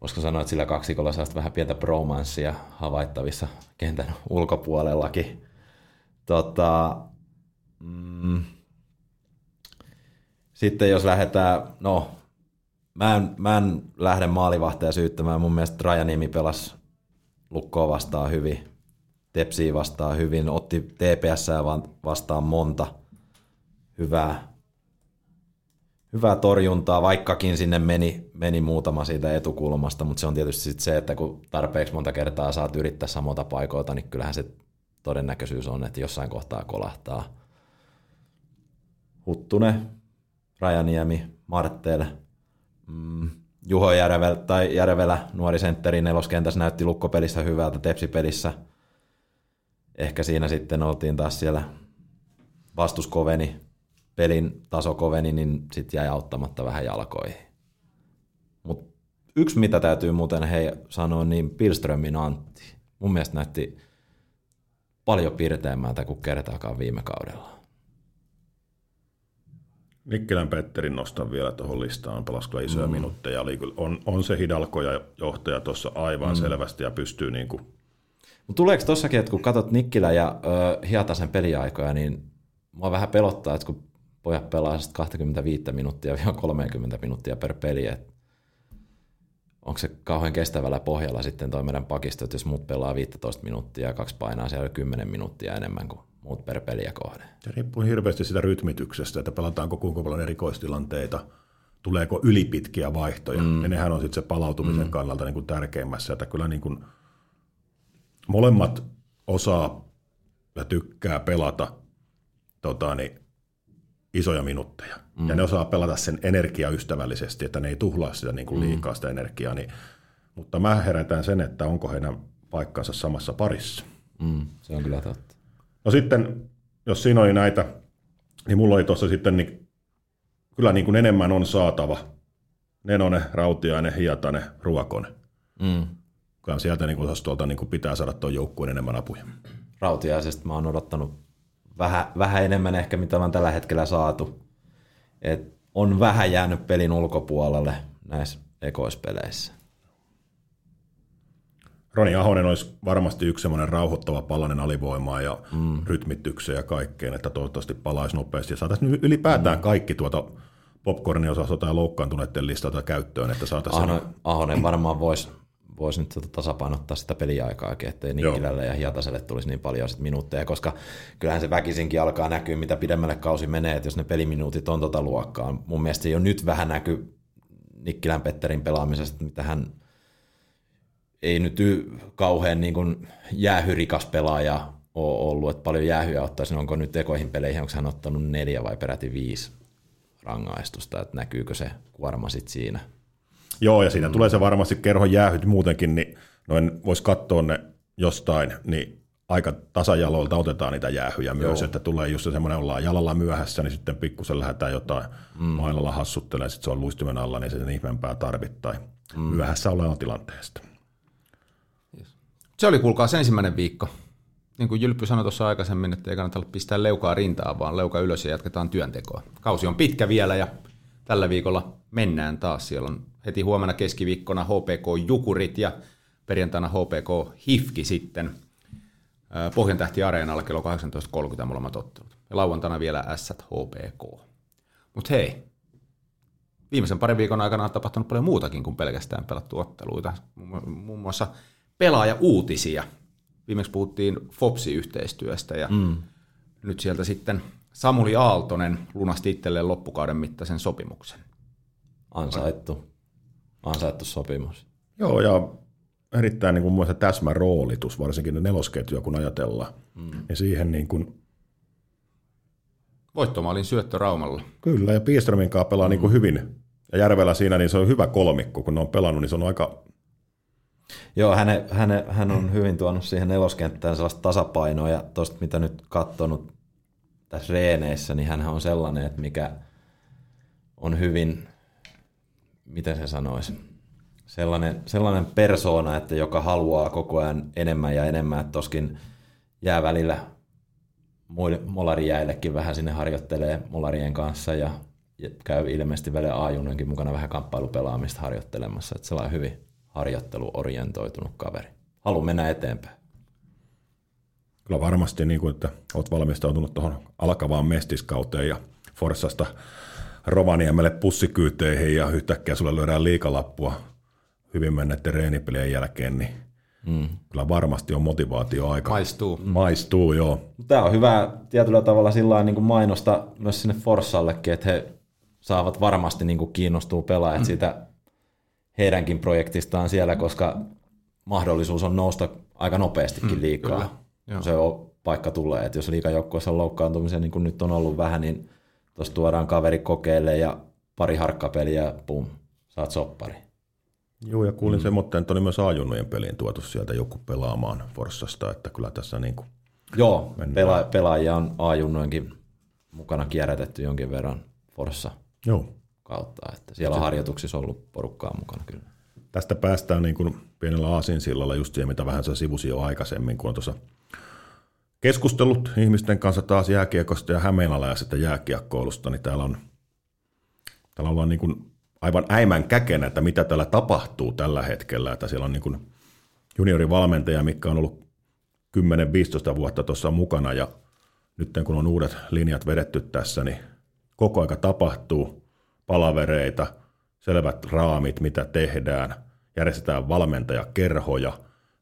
voisiko sanoa, että sillä kaksikolla saa vähän pientä bromanssia havaittavissa kentän ulkopuolellakin. Tota, mm, sitten jos lähdetään, no mä en, mä en lähde maalivahtaja syyttämään. Mun mielestä Rajaniemi pelasi Lukkoa vastaan hyvin, Tepsiä vastaan hyvin, otti TPS vastaan monta hyvää, hyvää torjuntaa, vaikkakin sinne meni, meni muutama siitä etukulmasta, mutta se on tietysti sit se, että kun tarpeeksi monta kertaa saat yrittää samalta paikoilta, niin kyllähän se todennäköisyys on, että jossain kohtaa kolahtaa. Huttunen, Rajaniemi, Marttel, mm, Juho Järvel, tai Järvelä, nuori sentteri neloskentässä näytti lukkopelissä hyvältä, tepsipelissä. Ehkä siinä sitten oltiin taas siellä vastuskoveni, pelin taso koveni, niin sitten jäi auttamatta vähän jalkoihin. Mutta yksi, mitä täytyy muuten hei sanoa, niin Pilströmin Antti. Mun mielestä näytti paljon pirteämmältä kuin kertaakaan viime kaudella. Nikkilän Petterin nostan vielä tuohon listaan, pelasi kyllä isoja mm. minuutteja. Oli kyllä, on, on se hidalko ja johtaja tuossa aivan mm. selvästi ja pystyy niin kuin... Mut tuleeko tossakin, että kun katsot Nikkilä ja ö, Hiatasen peliaikoja, niin mua vähän pelottaa, että kun pojat pelaa 25 minuuttia 30 minuuttia per peli, että onko se kauhean kestävällä pohjalla sitten toi meidän pakisto, että jos muut pelaa 15 minuuttia ja kaksi painaa siellä 10 minuuttia enemmän kuin muut per peliä kohde. Se riippuu hirveästi sitä rytmityksestä, että pelataanko kuinka paljon erikoistilanteita, tuleeko ylipitkiä vaihtoja, mm. ja nehän on sitten se palautumisen mm. kannalta niin kuin tärkeimmässä, että kyllä niin kuin molemmat osaa ja tykkää pelata tota, niin, isoja minuutteja. Mm. Ja ne osaa pelata sen energiaystävällisesti, että ne ei tuhlaa sitä niin kuin mm. liikaa sitä energiaa. Niin, mutta mä herätän sen, että onko heidän paikkansa samassa parissa. Mm, se on kyllä totta. No sitten, jos siinä oli näitä, niin mulla oli tuossa sitten, niin kyllä niin kuin enemmän on saatava. Nenonen, Rautiainen, Hiatanen, Ruokonen. Mm. Kyllä sieltä niin kuin tuolta niin kuin pitää saada tuon joukkueen enemmän apuja. Rautiaisesta mä oon odottanut vähän, vähän enemmän ehkä, mitä on tällä hetkellä saatu. Et on vähän jäänyt pelin ulkopuolelle näissä ekoispeleissä. Roni Ahonen olisi varmasti yksi semmoinen rauhoittava palanen alivoimaa ja mm. rytmitykseen ja kaikkeen, että toivottavasti palaisi nopeasti. Ja saataisiin ylipäätään mm. kaikki tuota popcornin osasta tai loukkaantuneiden listalta käyttöön, että saataisiin... Ahonen, Ahonen varmaan voisi vois nyt tota tasapainottaa sitä peliaikaakin, ettei Nikkilälle ja Hietaselle tulisi niin paljon sit minuutteja, koska kyllähän se väkisinkin alkaa näkyä, mitä pidemmälle kausi menee, että jos ne peliminuutit on tota luokkaa. Mun mielestä se jo nyt vähän näkyy Nikkilän Petterin pelaamisesta, mitä hän ei nyt kauhean niin kuin jäähyrikas pelaaja ole ollut, että paljon jäähyä ottaisi, onko nyt tekoihin peleihin, onko hän ottanut neljä vai peräti viisi rangaistusta, että näkyykö se kuorma sitten siinä. Joo, ja siinä mm. tulee se varmasti kerhon jäähyt muutenkin, niin noin voisi katsoa ne jostain, niin aika tasajaloilta otetaan niitä jäähyjä myös, Joo. että tulee just semmoinen, ollaan jalalla myöhässä, niin sitten pikkusen lähdetään jotain mm. mailalla hassuttelemaan, sitten se on luistimen alla, niin se ihmeempää tarvittaa. Mm. Myöhässä ollaan tilanteesta. Se oli kuulkaa se ensimmäinen viikko. Niin kuin Jylppy sanoi tuossa aikaisemmin, että ei kannata pistää leukaa rintaan, vaan leuka ylös ja jatketaan työntekoa. Kausi on pitkä vielä ja tällä viikolla mennään taas. Siellä on heti huomenna keskiviikkona HPK Jukurit ja perjantaina HPK Hifki sitten Pohjantähti Areenalla kello 18.30 molemmat ottelut. Ja lauantaina vielä S HPK. Mutta hei, viimeisen parin viikon aikana on tapahtunut paljon muutakin kuin pelkästään pelattu otteluita. Muun muassa pelaaja-uutisia. Viimeksi puhuttiin FOPSI-yhteistyöstä ja mm. nyt sieltä sitten Samuli Aaltonen lunasti itselleen loppukauden mittaisen sopimuksen. Ansaittu. Ansaittu sopimus. Joo, ja erittäin niin kuin täsmä roolitus, varsinkin nelosketjua kun ajatellaan. Mm. Ja siihen niin kuin... Voittomaalin syöttö Raumalla. Kyllä, ja Piiströmin kanssa pelaa mm. niin kuin hyvin. Ja Järvellä siinä niin se on hyvä kolmikko, kun ne on pelannut, niin se on aika Joo, häne, häne, hän on hyvin tuonut siihen neloskenttään sellaista tasapainoa, ja tuosta mitä nyt katsonut tässä reeneissä, niin hän on sellainen, että mikä on hyvin, miten se sanoisi, sellainen, sellainen persoona, että joka haluaa koko ajan enemmän ja enemmän, että toskin jää välillä molarijäillekin vähän sinne harjoittelee molarien kanssa ja käy ilmeisesti välillä aajunenkin mukana vähän kamppailupelaamista harjoittelemassa, että sellainen hyvin harjoitteluorientoitunut kaveri. Haluan mennä eteenpäin. Kyllä varmasti, niin kuin, että olet valmistautunut tuohon alkavaan mestiskauteen ja Forssasta Rovaniemelle pussikyyteihin ja yhtäkkiä sulle lyödään liikalappua hyvin menneiden reenipelien jälkeen, niin mm. kyllä varmasti on motivaatio aika. Maistuu. Mm. Maistuu, joo. Tämä on hyvä tietyllä tavalla sillä niin kuin mainosta myös sinne Forssallekin, että he saavat varmasti niin kuin kiinnostua pelaajat mm. siitä heidänkin projektistaan siellä, koska mahdollisuus on nousta aika nopeastikin mm, liikaa. Mm, se on paikka tulee, että jos liikajoukkueessa on loukkaantumisia, niin kuin nyt on ollut vähän, niin tuossa tuodaan kaveri kokeille ja pari harkkapeliä ja pum, saat soppari. Joo, ja kuulin mm. semmoinen, että oli myös A-junnujen peliin tuotu sieltä joku pelaamaan Forssasta, että kyllä tässä niin kuin Joo, pela- pelaajia on A-junnujenkin mukana kierrätetty jonkin verran Forssa Joo. Kautta. Että siellä on harjoituksissa ollut porukkaa mukana kyllä. Tästä päästään niin kuin pienellä aasinsillalla just siihen, mitä vähän sä sivusi jo aikaisemmin, kun on tuossa keskustellut ihmisten kanssa taas jääkiekosta ja Hämeenala ja sitten jääkiekkoilusta, niin täällä on täällä ollaan niin kuin aivan äimän käkenä, että mitä täällä tapahtuu tällä hetkellä, että siellä on niin kuin juniorivalmentaja, mikä on ollut 10-15 vuotta tuossa mukana ja nyt kun on uudet linjat vedetty tässä, niin koko aika tapahtuu palavereita, selvät raamit, mitä tehdään, järjestetään valmentajakerhoja,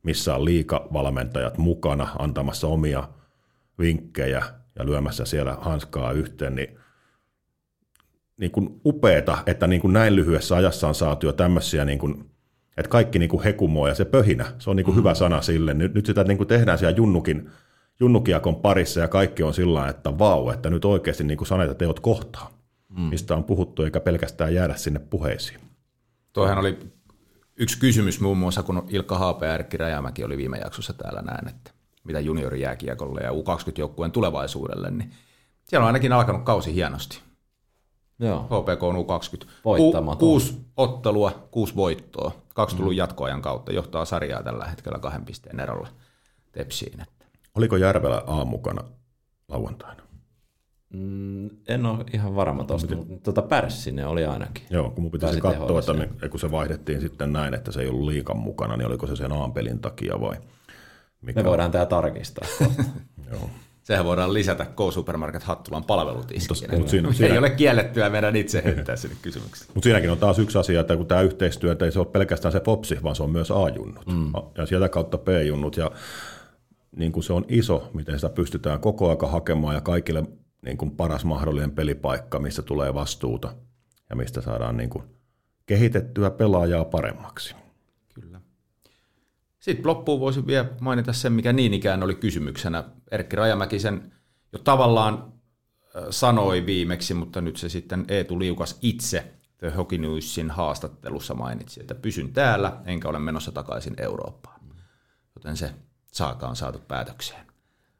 missä on liikavalmentajat mukana antamassa omia vinkkejä ja lyömässä siellä hanskaa yhteen, niin, niin kuin upeeta, että niin kuin näin lyhyessä ajassa on saatu jo tämmöisiä, niin kuin, että kaikki niin kuin hekumoo ja se pöhinä, se on niin kuin mm-hmm. hyvä sana sille. Nyt, nyt sitä niin kuin tehdään siellä junnukin, junnukiakon parissa ja kaikki on sillä että vau, että nyt oikeasti niin kuin sanat ja teot kohtaa, mm. mistä on puhuttu, eikä pelkästään jäädä sinne puheisiin. Toihan oli yksi kysymys muun muassa, kun Ilkka Haape ja Erkki Rajamäki oli viime jaksossa täällä näin, että mitä juniorijääkiekolle ja U20-joukkueen tulevaisuudelle, niin siellä on ainakin alkanut kausi hienosti. Joo. HPK on U20. Voittamaton. Ku, kuusi ottelua, kuusi voittoa. Kaksi tullut mm. jatkoajan kautta. Johtaa sarjaa tällä hetkellä kahden pisteen erolla Tepsiin. Että. Oliko Järvelä A mukana lauantaina? Mm, en ole ihan varma tuosta, mutta tuota Pärssinen oli ainakin. Joo, kun mun pitäisi Pääsi katsoa, että ne, kun se vaihdettiin sitten näin, että se ei ollut liikan mukana, niin oliko se sen A-pelin takia vai mikä? Me voidaan tämä tarkistaa. Joo. Sehän voidaan lisätä K-Supermarket Hattulan palvelutiskiin. Mut siinä- Ei siinä- ole kiellettyä meidän itse heittää sinne kysymyksiä. Mutta siinäkin on taas yksi asia, että kun tämä yhteistyö, että ei se ole pelkästään se popsi, vaan se on myös A-junnut. Mm. Ja sieltä kautta B-junnut. Ja niin kuin se on iso, miten sitä pystytään koko aika hakemaan ja kaikille niin kuin paras mahdollinen pelipaikka, missä tulee vastuuta ja mistä saadaan niin kuin kehitettyä pelaajaa paremmaksi. Kyllä. Sitten loppuun voisin vielä mainita sen, mikä niin ikään oli kysymyksenä. Erkki Rajamäki sen jo tavallaan sanoi viimeksi, mutta nyt se sitten Eetu Liukas itse The Hockey Newsin haastattelussa mainitsi, että pysyn täällä, enkä ole menossa takaisin Eurooppaan. Joten se saakaan saatu päätökseen.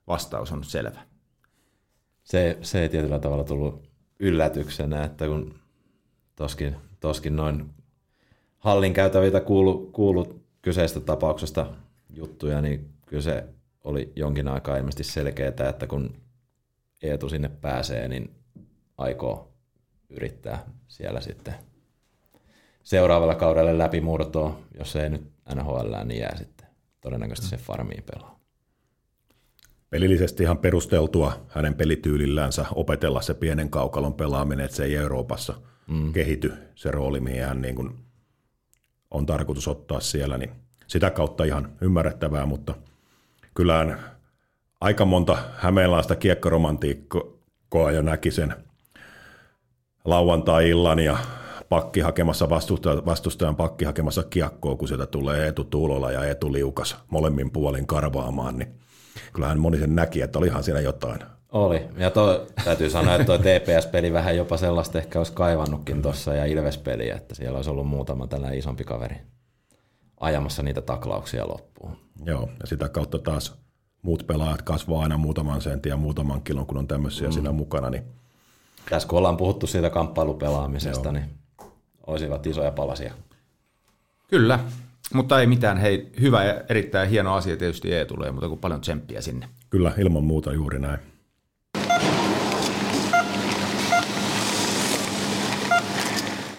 Vastaus on selvä. Se, se tietyllä tavalla tullut yllätyksenä, että kun toskin, toskin noin hallin käytäviltä kuulu, kuulu kyseistä tapauksesta juttuja, niin kyllä se oli jonkin aikaa ilmeisesti selkeää, että kun Eetu sinne pääsee, niin aikoo yrittää siellä sitten seuraavalla kaudella läpimurtoa, jos ei nyt NHL, niin jää sitten todennäköisesti se farmiin pelaa. Pelillisesti ihan perusteltua hänen pelityylillänsä opetella se pienen kaukalon pelaaminen, että se ei Euroopassa mm. kehity, se rooli, mihin hän niin kuin on tarkoitus ottaa siellä, niin sitä kautta ihan ymmärrettävää, mutta kyllähän aika monta hämeenlaista kiekkoromantiikkoa jo näki sen lauantai-illan ja pakki hakemassa vastustajan, vastustajan pakki hakemassa kiekkoa, kun sieltä tulee Eetu Tuulola ja Eetu Liukas molemmin puolin karvaamaan, niin kyllähän moni sen näki, että olihan siinä jotain. Oli. Ja toi, täytyy sanoa, että tuo TPS-peli vähän jopa sellaista ehkä olisi kaivannutkin tuossa ja Ilves-peli, että siellä olisi ollut muutama tällainen isompi kaveri ajamassa niitä taklauksia loppuun. Joo, ja sitä kautta taas muut pelaajat kasvaa aina muutaman sentin ja muutaman kilon, kun on tämmöisiä mm. siinä mukana, niin Tässä kun ollaan puhuttu siitä kamppailupelaamisesta, niin olisivat isoja palasia. Kyllä, mutta ei mitään. Hei, hyvä ja erittäin hieno asia tietysti Eetulle, mutta kuin paljon tsemppiä sinne. kyllä ilman muuta juuri näin.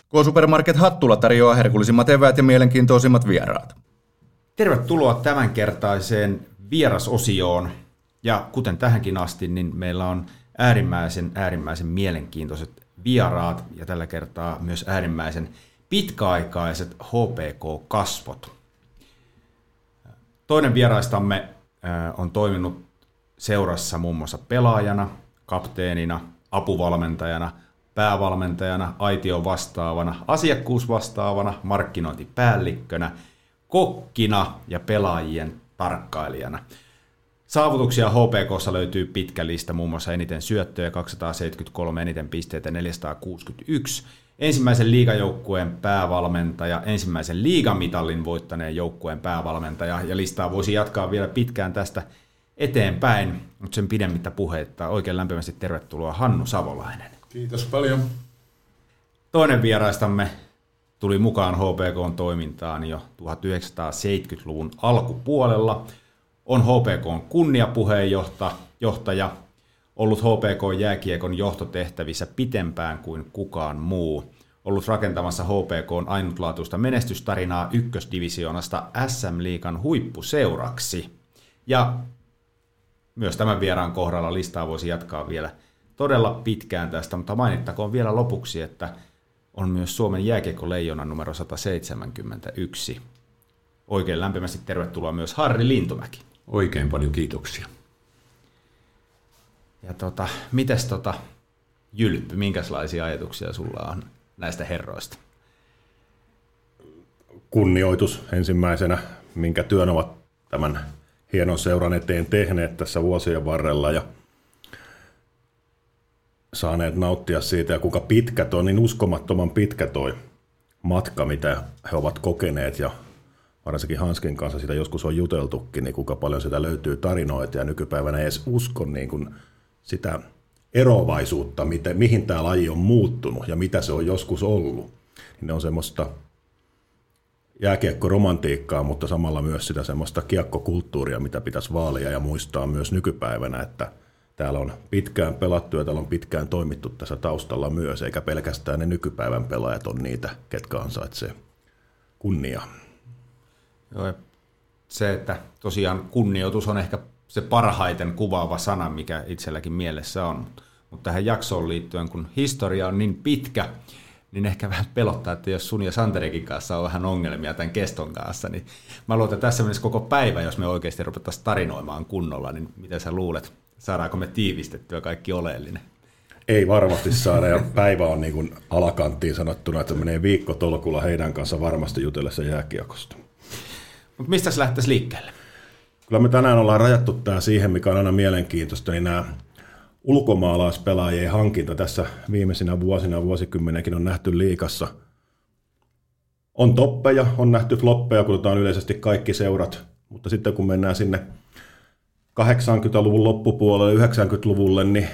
K-Supermarket Hattula tarjoaa herkullisimmat eväät ja mielenkiintoisimmat vieraat. Tervetuloa tämänkertaiseen vierasosioon. Ja kuten tähänkin asti, niin meillä on äärimmäisen, äärimmäisen mielenkiintoiset vieraat ja tällä kertaa myös äärimmäisen pitkäaikaiset HPK-kasvot. Toinen vieraistamme äh, on toiminut seurassa muun muassa pelaajana, kapteenina, apuvalmentajana, päävalmentajana, aition vastaavana, asiakkuusvastaavana, markkinointipäällikkönä, kokkina ja pelaajien tarkkailijana. Saavutuksia HPKssa löytyy pitkä lista, muun muassa eniten syöttöjä 273, eniten pisteitä 461, ensimmäisen liigajoukkueen päävalmentaja, ensimmäisen liigamitalin voittaneen joukkueen päävalmentaja, ja listaa voisi jatkaa vielä pitkään tästä eteenpäin, mutta sen pidemmittä puheitta oikein lämpimästi tervetuloa Hannu Savolainen. Kiitos paljon. Toinen vieraistamme tuli mukaan HPKn toimintaan jo 1970-luvun alkupuolella. On HPKn kunniapuheenjohtaja, ollut HPK jääkiekon johtotehtävissä pitempään kuin kukaan muu. Ollut rakentamassa HPKn ainutlaatuista menestystarinaa ykkösdivisioonasta SM-liikan huippuseuraksi. Ja myös tämän vieraan kohdalla listaa voisi jatkaa vielä todella pitkään tästä, mutta mainittakoon vielä lopuksi, että on myös Suomen jääkiekko-leijona numero 171. Oikein lämpimästi tervetuloa myös Harri Lintumäki. Oikein paljon kiitoksia. Ja tota, mites tota, Jylppy, minkälaisia ajatuksia sulla on näistä herroista? Kunnioitus ensimmäisenä, minkä työn ovat tämän hienon seuran eteen tehneet tässä vuosien varrella ja saaneet nauttia siitä ja kuinka pitkä toi, niin uskomattoman pitkä toi matka, mitä he ovat kokeneet ja varsinkin Hanskin kanssa sitä joskus on juteltukin, niin kuinka paljon sitä löytyy tarinoita ja nykypäivänä ei edes usko niin kuin sitä eroavaisuutta, miten, mihin tämä laji on muuttunut ja mitä se on joskus ollut. Niin ne on semmoista jääkiekkoromantiikkaa, mutta samalla myös sitä semmoista kiekkokulttuuria, mitä pitäisi vaalia ja muistaa myös nykypäivänä, että täällä on pitkään pelattu ja täällä on pitkään toimittu tässä taustalla myös, eikä pelkästään ne nykypäivän pelaajat on niitä, ketkä ansaitsee kunniaa. Joo, se, että tosiaan kunnioitus on ehkä se parhaiten kuvaava sana, mikä itselläkin mielessä on. Mutta tähän jaksoon liittyen, kun historia on niin pitkä, niin ehkä vähän pelottaa, että jos sun ja Santerikin kanssa on vähän ongelmia tämän keston kanssa, niin mä luulen, että tässä menisi koko päivä, jos me oikeasti ruvettaisiin tarinoimaan kunnolla, niin mitä sä luulet, saadaanko me tiivistettyä kaikki oleellinen? Ei varmasti saada, ja päivä on niin kuin alakanttiin sanottuna, että menee viikko tolkulla heidän kanssa varmasti jutellessa jääkiekosta. Mutta mistä se lähtäisi liikkeelle? Kyllä me tänään ollaan rajattu tämä siihen, mikä on aina mielenkiintoista, niin nämä ulkomaalaispelaajien hankinta tässä viimeisinä vuosina, vuosikymmenenkin on nähty liikassa. On toppeja, on nähty floppeja, kuten yleisesti kaikki seurat, mutta sitten kun mennään sinne 80-luvun loppupuolelle, 90-luvulle, niin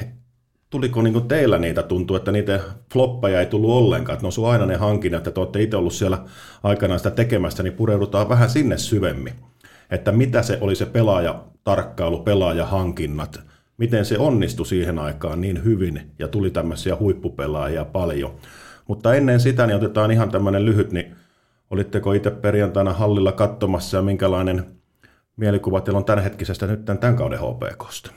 tuliko niin teillä niitä tuntuu, että niitä floppeja ei tullut ollenkaan, että ne on aina ne hankinnat, että te olette itse ollut siellä aikanaan sitä tekemässä, niin pureudutaan vähän sinne syvemmin, että mitä se oli se pelaajatarkkailu, pelaajahankinnat, miten se onnistui siihen aikaan niin hyvin ja tuli tämmöisiä huippupelaajia paljon. Mutta ennen sitä niin otetaan ihan tämmöinen lyhyt, niin olitteko itse perjantaina hallilla katsomassa ja minkälainen mielikuva teillä on tämänhetkisestä nyt tämän kauden HPKsta?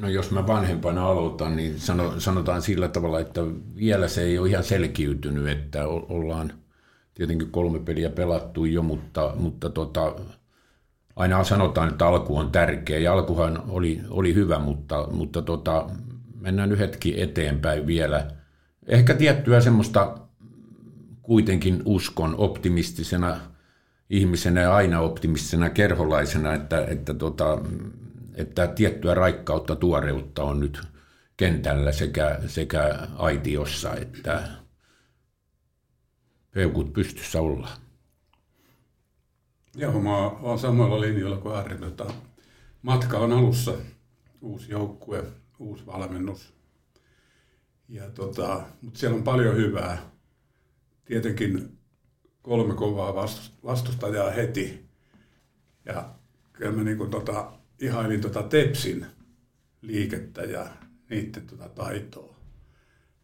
No jos mä vanhempana aloitan, niin sanotaan sillä tavalla, että vielä se ei ole ihan selkiytynyt, että ollaan tietenkin kolme peliä pelattu jo, mutta, mutta tota, aina sanotaan, että alku on tärkeä ja alkuhan oli, oli hyvä, mutta, mutta tota, mennään yhdetkin eteenpäin vielä. Ehkä tiettyä semmoista kuitenkin uskon optimistisena ihmisenä ja aina optimistisena kerholaisena, että, että, tota, että tiettyä raikkautta, tuoreutta on nyt kentällä sekä, sekä aitiossa että peukut pystyssä ollaan. Joo, mä oon samalla linjalla kuin Harri. Tota, matka on alussa. Uusi joukkue, uusi valmennus. Ja tota, mutta siellä on paljon hyvää. Tietenkin kolme kovaa vastustajaa heti. Ja kyllä mä niin kuin tota, ihailin tota Tepsin liikettä ja niiden tota taitoa.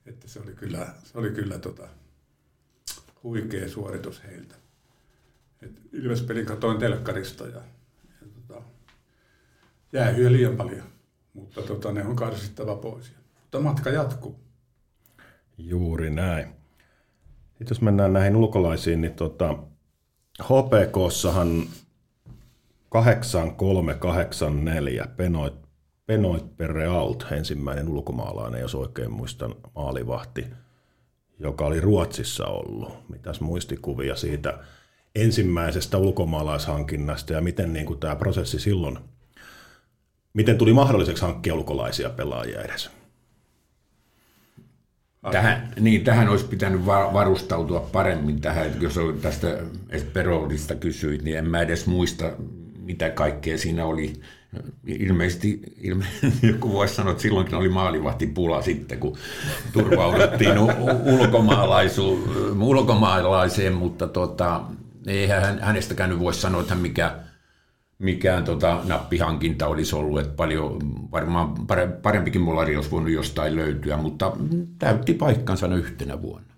Että se oli kyllä, se oli kyllä tota, huikea suoritus heiltä. Et Ilvespelin katoin telkkarista ja, ja tota, jäähyä liian paljon, mutta tota, ne on karsittava pois. Mutta matka jatkuu. Juuri näin. Sitten jos mennään näihin ulkolaisiin, niin tota, HPKssahan 8384 Penoit, Penoit Perrealt, ensimmäinen ulkomaalainen, jos oikein muistan, maalivahti, joka oli Ruotsissa ollut. Mitäs muistikuvia siitä ensimmäisestä ulkomaalaishankinnasta ja miten niin kuin tämä prosessi silloin, miten tuli mahdolliseksi hankkia ulkolaisia pelaajia edes? Tähän, niin, tähän olisi pitänyt varustautua paremmin tähän, jos tästä Esperoldista kysyit, niin en mä edes muista, mitä kaikkea siinä oli. Ilmeisesti, ilmeisesti joku voisi sanoa, että silloinkin oli maalivahtipula sitten, kun turvauduttiin ulkomaalaiseen, mutta tota, eihän hänestäkään nyt voi sanoa, että mikä, mikään tota, nappihankinta olisi ollut, että paljon, varmaan parempikin molari olisi voinut jostain löytyä, mutta täytti paikkansa yhtenä vuonna.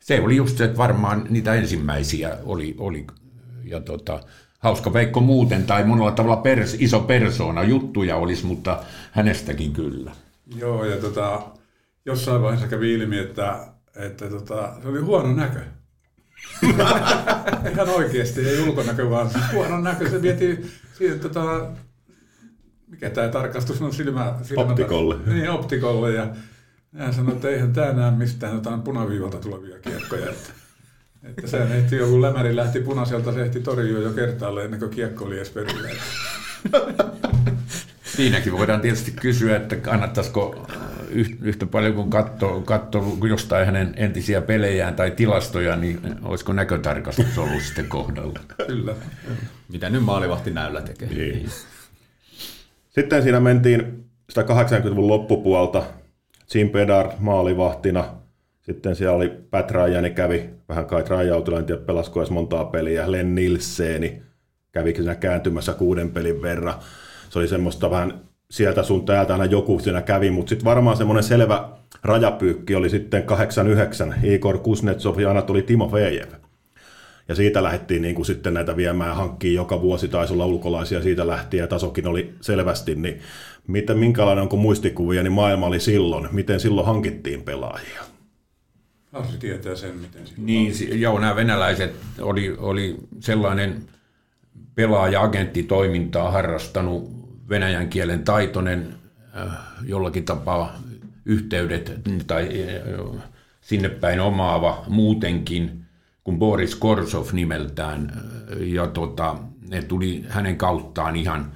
Se oli just se, että varmaan niitä ensimmäisiä oli, oli ja tota, hauska Veikko muuten, tai monella tavalla pers, iso persoona, juttuja olisi, mutta hänestäkin kyllä. Joo, ja tota, jossain vaiheessa kävi ilmi, että, että tota, se oli huono näkö. Ihan oikeasti, ei ulkonäkö, vaan huono näkö. Se vietiin siihen, tota, mikä tämä tarkastus on, silmä, silmä optikolle. Niin, optikolle. Ja hän sanoi, että eihän tämä näe mistään jotain punaviivalta tulevia kiekkoja. Että, että sehän ehti joku lämäri lähti punaiselta, se ehti torjua jo kertaalleen ennen kuin kiekko oli edes perillä. Siinäkin voidaan tietysti kysyä, että kannattaisiko yhtä paljon kuin katsoo, katsoo jostain hänen entisiä pelejään tai tilastoja, niin olisiko näkötarkastus ollut sitten kohdalla? Kyllä. Mitä nyt maalivahti näyllä tekee. Niin. Sitten siinä mentiin sitä 80-luvun loppupuolta. Jim Pedard maalivahtina. Sitten siellä oli Pat Ryan, kävi vähän kai tiedä pelasko edes montaa peliä. Len Nilseni kävi siinä kääntymässä kuuden pelin verran. Se oli semmoista vähän sieltä sun täältä aina joku siinä kävi, mutta sitten varmaan semmoinen selvä rajapyykki oli sitten 89 Igor Kuznetsov ja Anatoli Timofejev. Ja siitä lähdettiin niin kuin sitten näitä viemään hankkiin joka vuosi, taisi olla ulkolaisia siitä lähtien ja tasokin oli selvästi, niin miten, minkälainen onko muistikuvia, niin maailma oli silloin, miten silloin hankittiin pelaajia? Harri tietää sen, miten silloin Niin, joo, nämä venäläiset oli, oli sellainen pelaaja-agenttitoimintaa harrastanut venäjän kielen taitoinen äh, jollakin tapaa yhteydet tai äh, sinne päin omaava muutenkin kuin Boris Korsov nimeltään. Äh, ja tota, ne tuli hänen kauttaan ihan,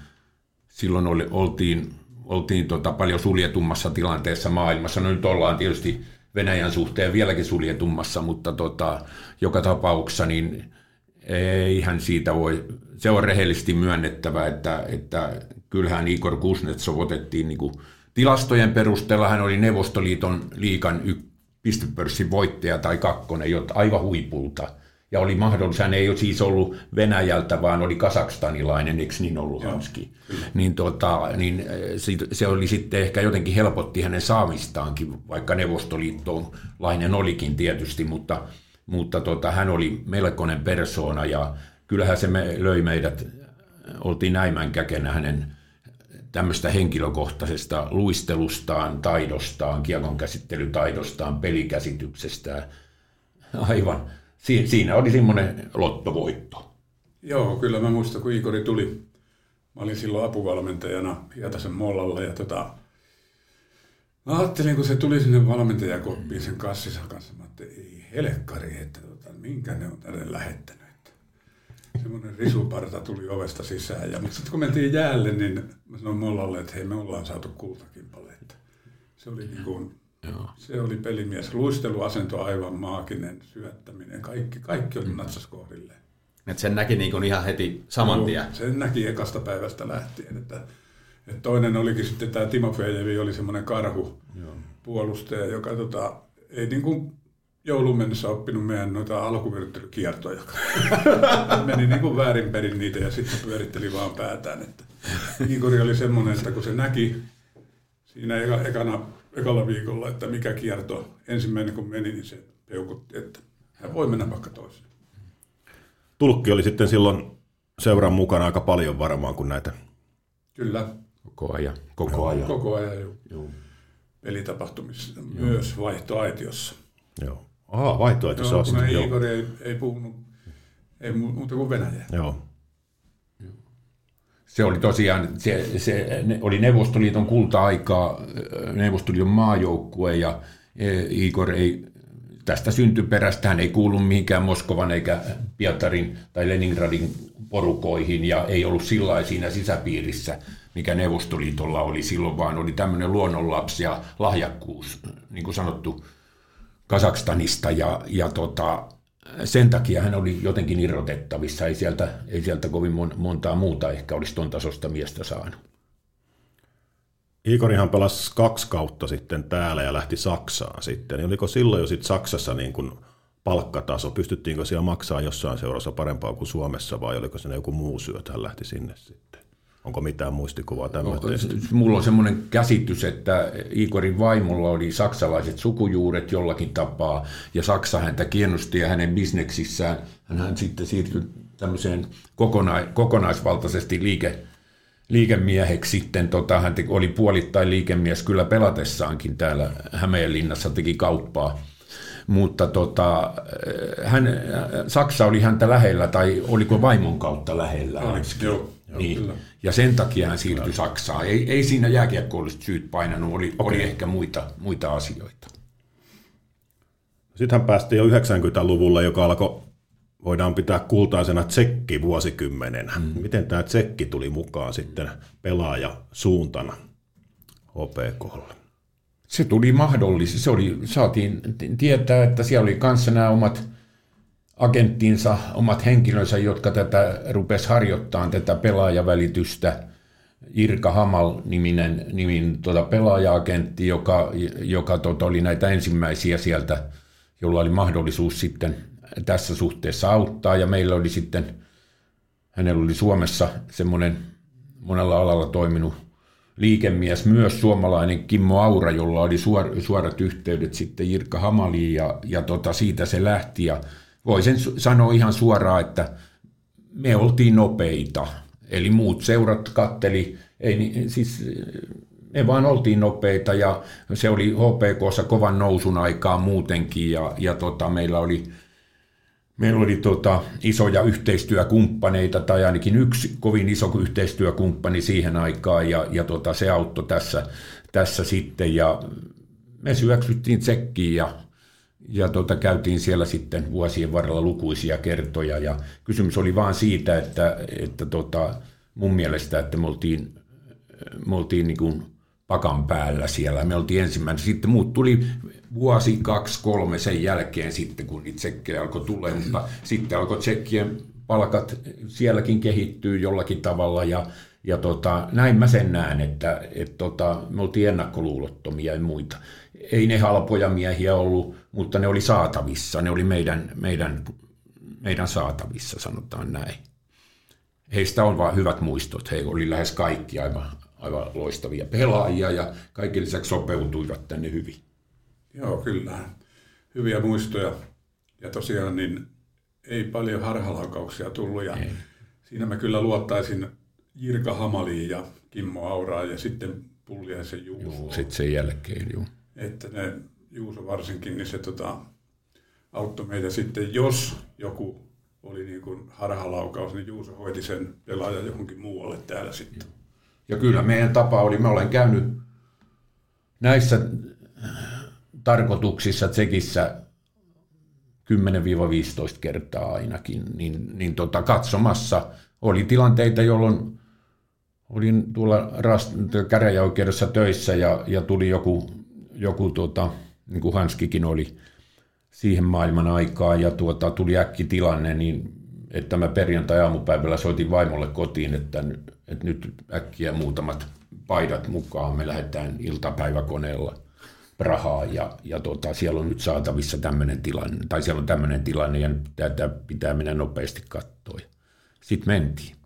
silloin oli, oltiin, oltiin tota paljon suljetummassa tilanteessa maailmassa. No nyt ollaan tietysti Venäjän suhteen vieläkin suljetummassa, mutta tota, joka tapauksessa niin eihän siitä voi, se on rehellisesti myönnettävä, että, että kyllähän Igor Kuznetsov otettiin niin kuin tilastojen perusteella, hän oli Neuvostoliiton liikan y- pistepörssin voittaja tai kakkonen, jota aivan huipulta. Ja oli mahdollista, hän ei ole siis ollut Venäjältä, vaan oli kasakstanilainen, eikö niin ollut Joo, Hanski? Niin, tota, niin eh, se oli sitten ehkä jotenkin helpotti hänen saamistaankin, vaikka neuvostoliittolainen olikin tietysti, mutta, mutta tota, hän oli melkoinen persoona ja kyllähän se me, löi meidät, oltiin näimän käkenä hänen tämmöistä henkilökohtaisesta luistelustaan, taidostaan, kiekon käsittelytaidostaan, pelikäsityksestä. Aivan. Si- siinä oli semmoinen lottovoitto. Joo, kyllä mä muistan, kun Igori tuli. Mä olin silloin apuvalmentajana Hietasen mollalla ja tota, mä ajattelin, kun se tuli sinne valmentajakoppiin sen kassissa kanssa, mä ajattelin, ei helkkari, että tota, minkä ne on tänne lähettänyt semmoinen risuparta tuli ovesta sisään. Ja, mutta sitten kun mentiin jäälle, niin mä sanoin Mollalle, että hei me ollaan saatu kultakimpaleita. Se oli, niin kuin, Joo. se oli pelimies. Luisteluasento aivan maaginen, syöttäminen, kaikki, kaikki oli mm. natsas kohdilleen. Et sen näki niin kuin ihan heti saman tien. sen näki ekasta päivästä lähtien. Että, että toinen olikin sitten tämä Timo Fejevi, oli semmoinen karhu Joo. puolustaja, joka tota, ei niin kuin joulun mennessä oppinut meidän noita alkuvyöryttelykiertoja. Meni niin kuin väärinperin niitä ja sitten pyöritteli vaan päätään. Että Igori oli semmoinen, että kun se näki siinä eka, ekana, ekalla viikolla, että mikä kierto ensimmäinen kun meni, niin se peukutti, että hän voi mennä vaikka toiseen. Tulkki oli sitten silloin seuran mukana aika paljon varmaan kuin näitä. Kyllä. Koko ajan. Koko ajan. Koko ajan, joo. joo. Pelitapahtumissa, joo. myös vaihtoaitiossa. Joo. Aha, se on sitten. Igor ei, ei puhunut ei muuta kuin Venäjää. Joo. Se oli tosiaan, se, se oli Neuvostoliiton kulta-aikaa, Neuvostoliiton maajoukkue ja e, Igor ei tästä syntyperästä hän ei kuulu mihinkään Moskovan eikä Pietarin tai Leningradin porukoihin ja ei ollut sillä siinä sisäpiirissä, mikä Neuvostoliitolla oli silloin, vaan oli tämmöinen luonnonlapsi ja lahjakkuus, niin kuin sanottu, Kazakstanista ja, ja tota, sen takia hän oli jotenkin irrotettavissa. Ei sieltä, ei sieltä kovin montaa muuta ehkä olisi tuon tasosta miestä saanut. Igorihan pelasi kaksi kautta sitten täällä ja lähti Saksaan sitten. Niin oliko silloin jo sitten Saksassa niin kuin palkkataso? Pystyttiinkö siellä maksaa jossain seurassa parempaa kuin Suomessa vai oliko se joku muu syy, että hän lähti sinne sitten? Onko mitään muistikuvaa tämmöistä? No, mulla on semmoinen käsitys, että Igorin vaimolla oli saksalaiset sukujuuret jollakin tapaa, ja Saksa häntä kiinnosti ja hänen bisneksissään. Hän sitten siirtyi tämmöiseen kokona- kokonaisvaltaisesti liike, liikemieheksi sitten. Tota, hän oli puolittain liikemies kyllä pelatessaankin täällä Hämeenlinnassa, teki kauppaa. Mutta tota, hän, Saksa oli häntä lähellä, tai oliko vaimon kautta lähellä? Oliko, joo. Niin. Kyllä. Ja sen takia hän siirtyi kyllä. Saksaan. Ei, ei siinä jääkiekkoilliset syyt painanut, oli, okay. oli ehkä muita, muita asioita. Sitten hän päästiin jo 90-luvulle, joka alkoi, voidaan pitää kultaisena tsekki vuosikymmenen. Mm. Miten tämä tsekki tuli mukaan sitten pelaaja suuntana HPKlle? Se tuli mahdollisesti. Se oli, saatiin tietää, että siellä oli kanssa nämä omat agenttinsa, omat henkilönsä, jotka tätä rupes harjoittamaan, tätä pelaajavälitystä. Irka Hamal-niminen nimin, tuota pelaaja-agentti, joka, joka tuota, oli näitä ensimmäisiä sieltä, jolla oli mahdollisuus sitten tässä suhteessa auttaa. Ja meillä oli sitten, hänellä oli Suomessa semmoinen monella alalla toiminut liikemies, myös suomalainen Kimmo Aura, jolla oli suor, suorat yhteydet sitten Irka Hamaliin ja, ja tota, siitä se lähti. Ja voisin sanoa ihan suoraan, että me oltiin nopeita. Eli muut seurat katteli, ei, siis me vaan oltiin nopeita ja se oli HPKssa kovan nousun aikaa muutenkin ja, ja tota, meillä oli, meillä oli tota, isoja yhteistyökumppaneita tai ainakin yksi kovin iso yhteistyökumppani siihen aikaan ja, ja tota, se auttoi tässä, tässä sitten ja me syöksyttiin tsekkiin ja ja tota, käytiin siellä sitten vuosien varrella lukuisia kertoja ja kysymys oli vaan siitä, että, että tota, mun mielestä, että me oltiin, me oltiin niin kuin pakan päällä siellä. Me oltiin ensimmäinen. Sitten muut tuli vuosi, kaksi, kolme sen jälkeen sitten, kun tsekkejä alkoi tulla, mutta sitten alkoi tsekkien palkat sielläkin kehittyy jollakin tavalla ja, ja tota, näin mä sen näen, että et tota, me oltiin ennakkoluulottomia ja muita. Ei ne halpoja miehiä ollut, mutta ne oli saatavissa, ne oli meidän, meidän, meidän saatavissa, sanotaan näin. Heistä on vain hyvät muistot, he oli lähes kaikki aivan, aivan loistavia pelaajia ja kaikki lisäksi sopeutuivat tänne hyvin. Joo, kyllä. Hyviä muistoja. Ja tosiaan niin ei paljon harhalaukauksia tullut ja ei. siinä mä kyllä luottaisin Jirka Hamaliin ja Kimmo Auraan ja sitten Pulliaisen Juuso. sitten sen jälkeen, joo. Että ne Juuso varsinkin, niin se tota, auttoi meitä sitten, jos joku oli niin kuin harhalaukaus, niin Juuso hoiti sen pelaaja johonkin muualle täällä sitten. Ja kyllä meidän tapa oli, mä olen käynyt näissä tarkoituksissa Tsekissä 10-15 kertaa ainakin, niin, niin tota, katsomassa oli tilanteita, jolloin olin tuolla rast- käräjäoikeudessa töissä ja, ja tuli joku, joku tota, niin kuin Hanskikin oli siihen maailman aikaan, ja tuota, tuli äkki tilanne, niin että mä perjantai-aamupäivällä soitin vaimolle kotiin, että, että nyt äkkiä muutamat paidat mukaan, me lähdetään iltapäiväkoneella Prahaan ja, ja tota, siellä on nyt saatavissa tämmöinen tilanne, tai siellä on tämmöinen tilanne ja tätä pitää mennä nopeasti katsoa. Sitten mentiin.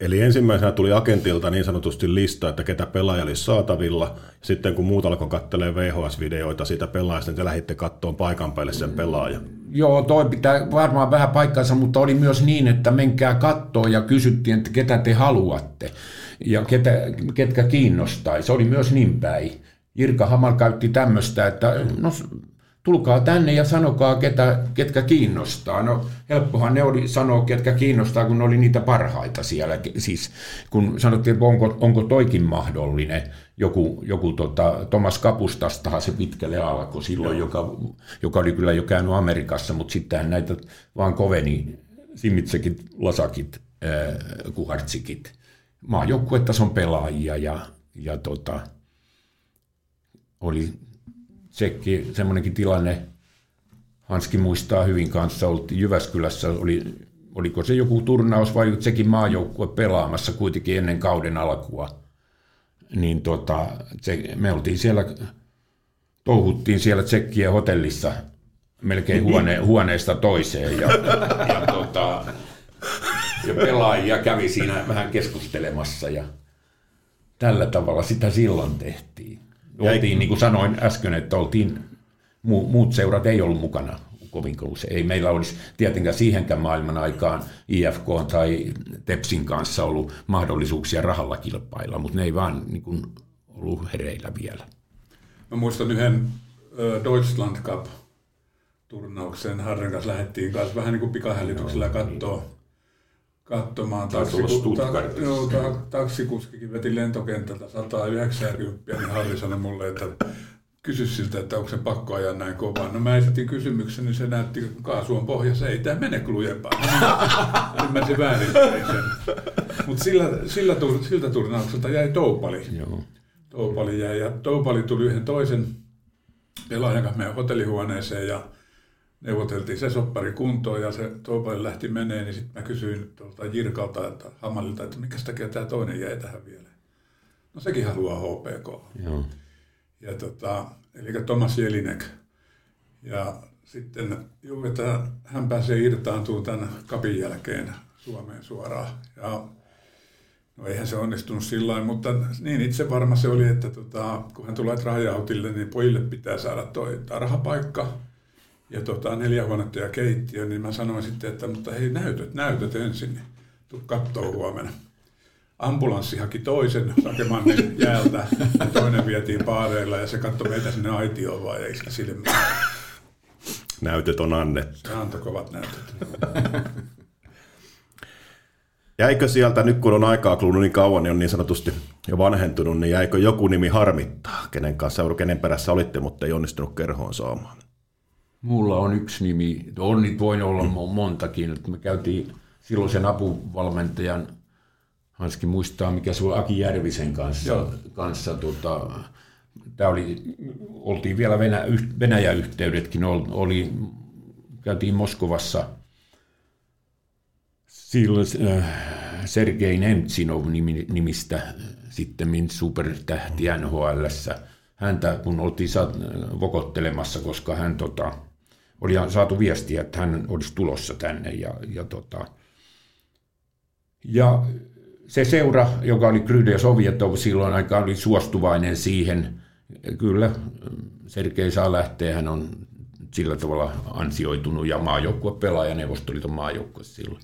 Eli ensimmäisenä tuli agentilta niin sanotusti lista, että ketä pelaaja olisi saatavilla. Sitten kun muut alkoi kattelee VHS-videoita siitä pelaajasta, niin te lähditte kattoon paikan päälle sen pelaajan. Joo, toi pitää varmaan vähän paikkansa, mutta oli myös niin, että menkää kattoon ja kysyttiin, että ketä te haluatte ja ketä, ketkä kiinnostaa. Se oli myös niin päin. Irka Hamal käytti tämmöistä, että no, tulkaa tänne ja sanokaa, ketä, ketkä kiinnostaa. No helppohan ne oli sanoa, ketkä kiinnostaa, kun ne oli niitä parhaita siellä. Siis kun sanottiin, että onko, onko toikin mahdollinen, joku, joku tota, Thomas Kapustastahan se pitkälle alkoi silloin, joka, joka oli kyllä jo käynyt Amerikassa, mutta sittenhän näitä vaan koveni Simitsekit, Lasakit, äh, Kuhartsikit. Maajoukkuetason pelaajia ja, ja tota, oli tsekki, semmoinenkin tilanne, Hanski muistaa hyvin kanssa, oltiin Jyväskylässä, oli, oliko se joku turnaus vai sekin maajoukkue pelaamassa kuitenkin ennen kauden alkua. Niin tota, me oltiin siellä, touhuttiin siellä tsekkien hotellissa melkein huone, huoneesta toiseen ja, ja, tota, ja pelaajia kävi siinä vähän keskustelemassa ja tällä tavalla sitä silloin tehtiin. Oltiin, niin kuin sanoin äsken, että oltiin, muut seurat ei ollut mukana kovin se Ei meillä olisi tietenkään siihenkään maailman aikaan IFK tai Tepsin kanssa ollut mahdollisuuksia rahalla kilpailla, mutta ne ei vaan niin kuin, ollut hereillä vielä. Mä muistan yhden Deutschland Cup turnauksen Harren kanssa lähdettiin kanssa vähän niin kuin pikahällityksellä katsoa katsomaan. Taksiku, ta, joo, ta, taksikuskikin veti lentokentältä 190, niin Harri sanoi mulle, että kysy siltä, että onko se pakko ajaa näin kovaa. No mä esitin kysymyksen, niin se näytti, että kaasu on pohjassa, ei tämä mene lujempaa. Ymmärsin väärin sen. Mutta sillä, sillä, siltä turnaukselta jäi Toupali. Joo. Toupali jäi, ja Toupali tuli yhden toisen pelaajan kanssa meidän hotellihuoneeseen, ja neuvoteltiin se soppari kuntoon ja se Toupali lähti menee, niin sitten mä kysyin tuolta Jirkalta, että Hamalilta, että mikä takia tämä toinen jäi tähän vielä. No sekin haluaa HPK. Joo. Ja tota, eli Thomas Jelinek. Ja sitten juu, että hän pääsee irtaantumaan tämän kapin jälkeen Suomeen suoraan. Ja No eihän se onnistunut sillä mutta niin itse varma se oli, että tota, kun hän tulee rajautille, niin pojille pitää saada toi tarhapaikka ja tota, neljä huonetta ja keittiö, niin mä sanoin sitten, että mutta hei näytöt, näytöt ensin, niin tuu kattoo huomenna. Ambulanssi haki toisen Sakemannin jäältä, ja toinen vietiin paareilla ja se katsoi meitä sinne aitioon vaan ja iski silmään. Näytöt on annettu. Se antoi kovat näytöt. Jäikö sieltä, nyt kun on aikaa kulunut niin kauan, niin on niin sanotusti jo vanhentunut, niin jäikö joku nimi harmittaa, kenen kanssa, kenen perässä olitte, mutta ei onnistunut kerhoon saamaan? Mulla on yksi nimi, on niitä voin olla montakin. Että me käytiin silloisen apuvalmentajan, Hanski muistaa, mikä se oli Aki Järvisen kanssa. kanssa tota, tämä oli, oltiin vielä Venä, Venäjä-yhteydetkin, oli, käytiin Moskovassa silloin äh, Sergei Nemtsinov nimistä sitten supertähti NHLssä. Häntä kun oltiin vokottelemassa, koska hän tota, oli saatu viestiä, että hän olisi tulossa tänne. Ja, ja, tota, ja se seura, joka oli Kryde ja Sovjetov silloin aikaan, oli suostuvainen siihen. Kyllä, Sergei saa lähteä, hän on sillä tavalla ansioitunut ja maajoukkue pelaaja Neuvostoliiton maajoukkue silloin.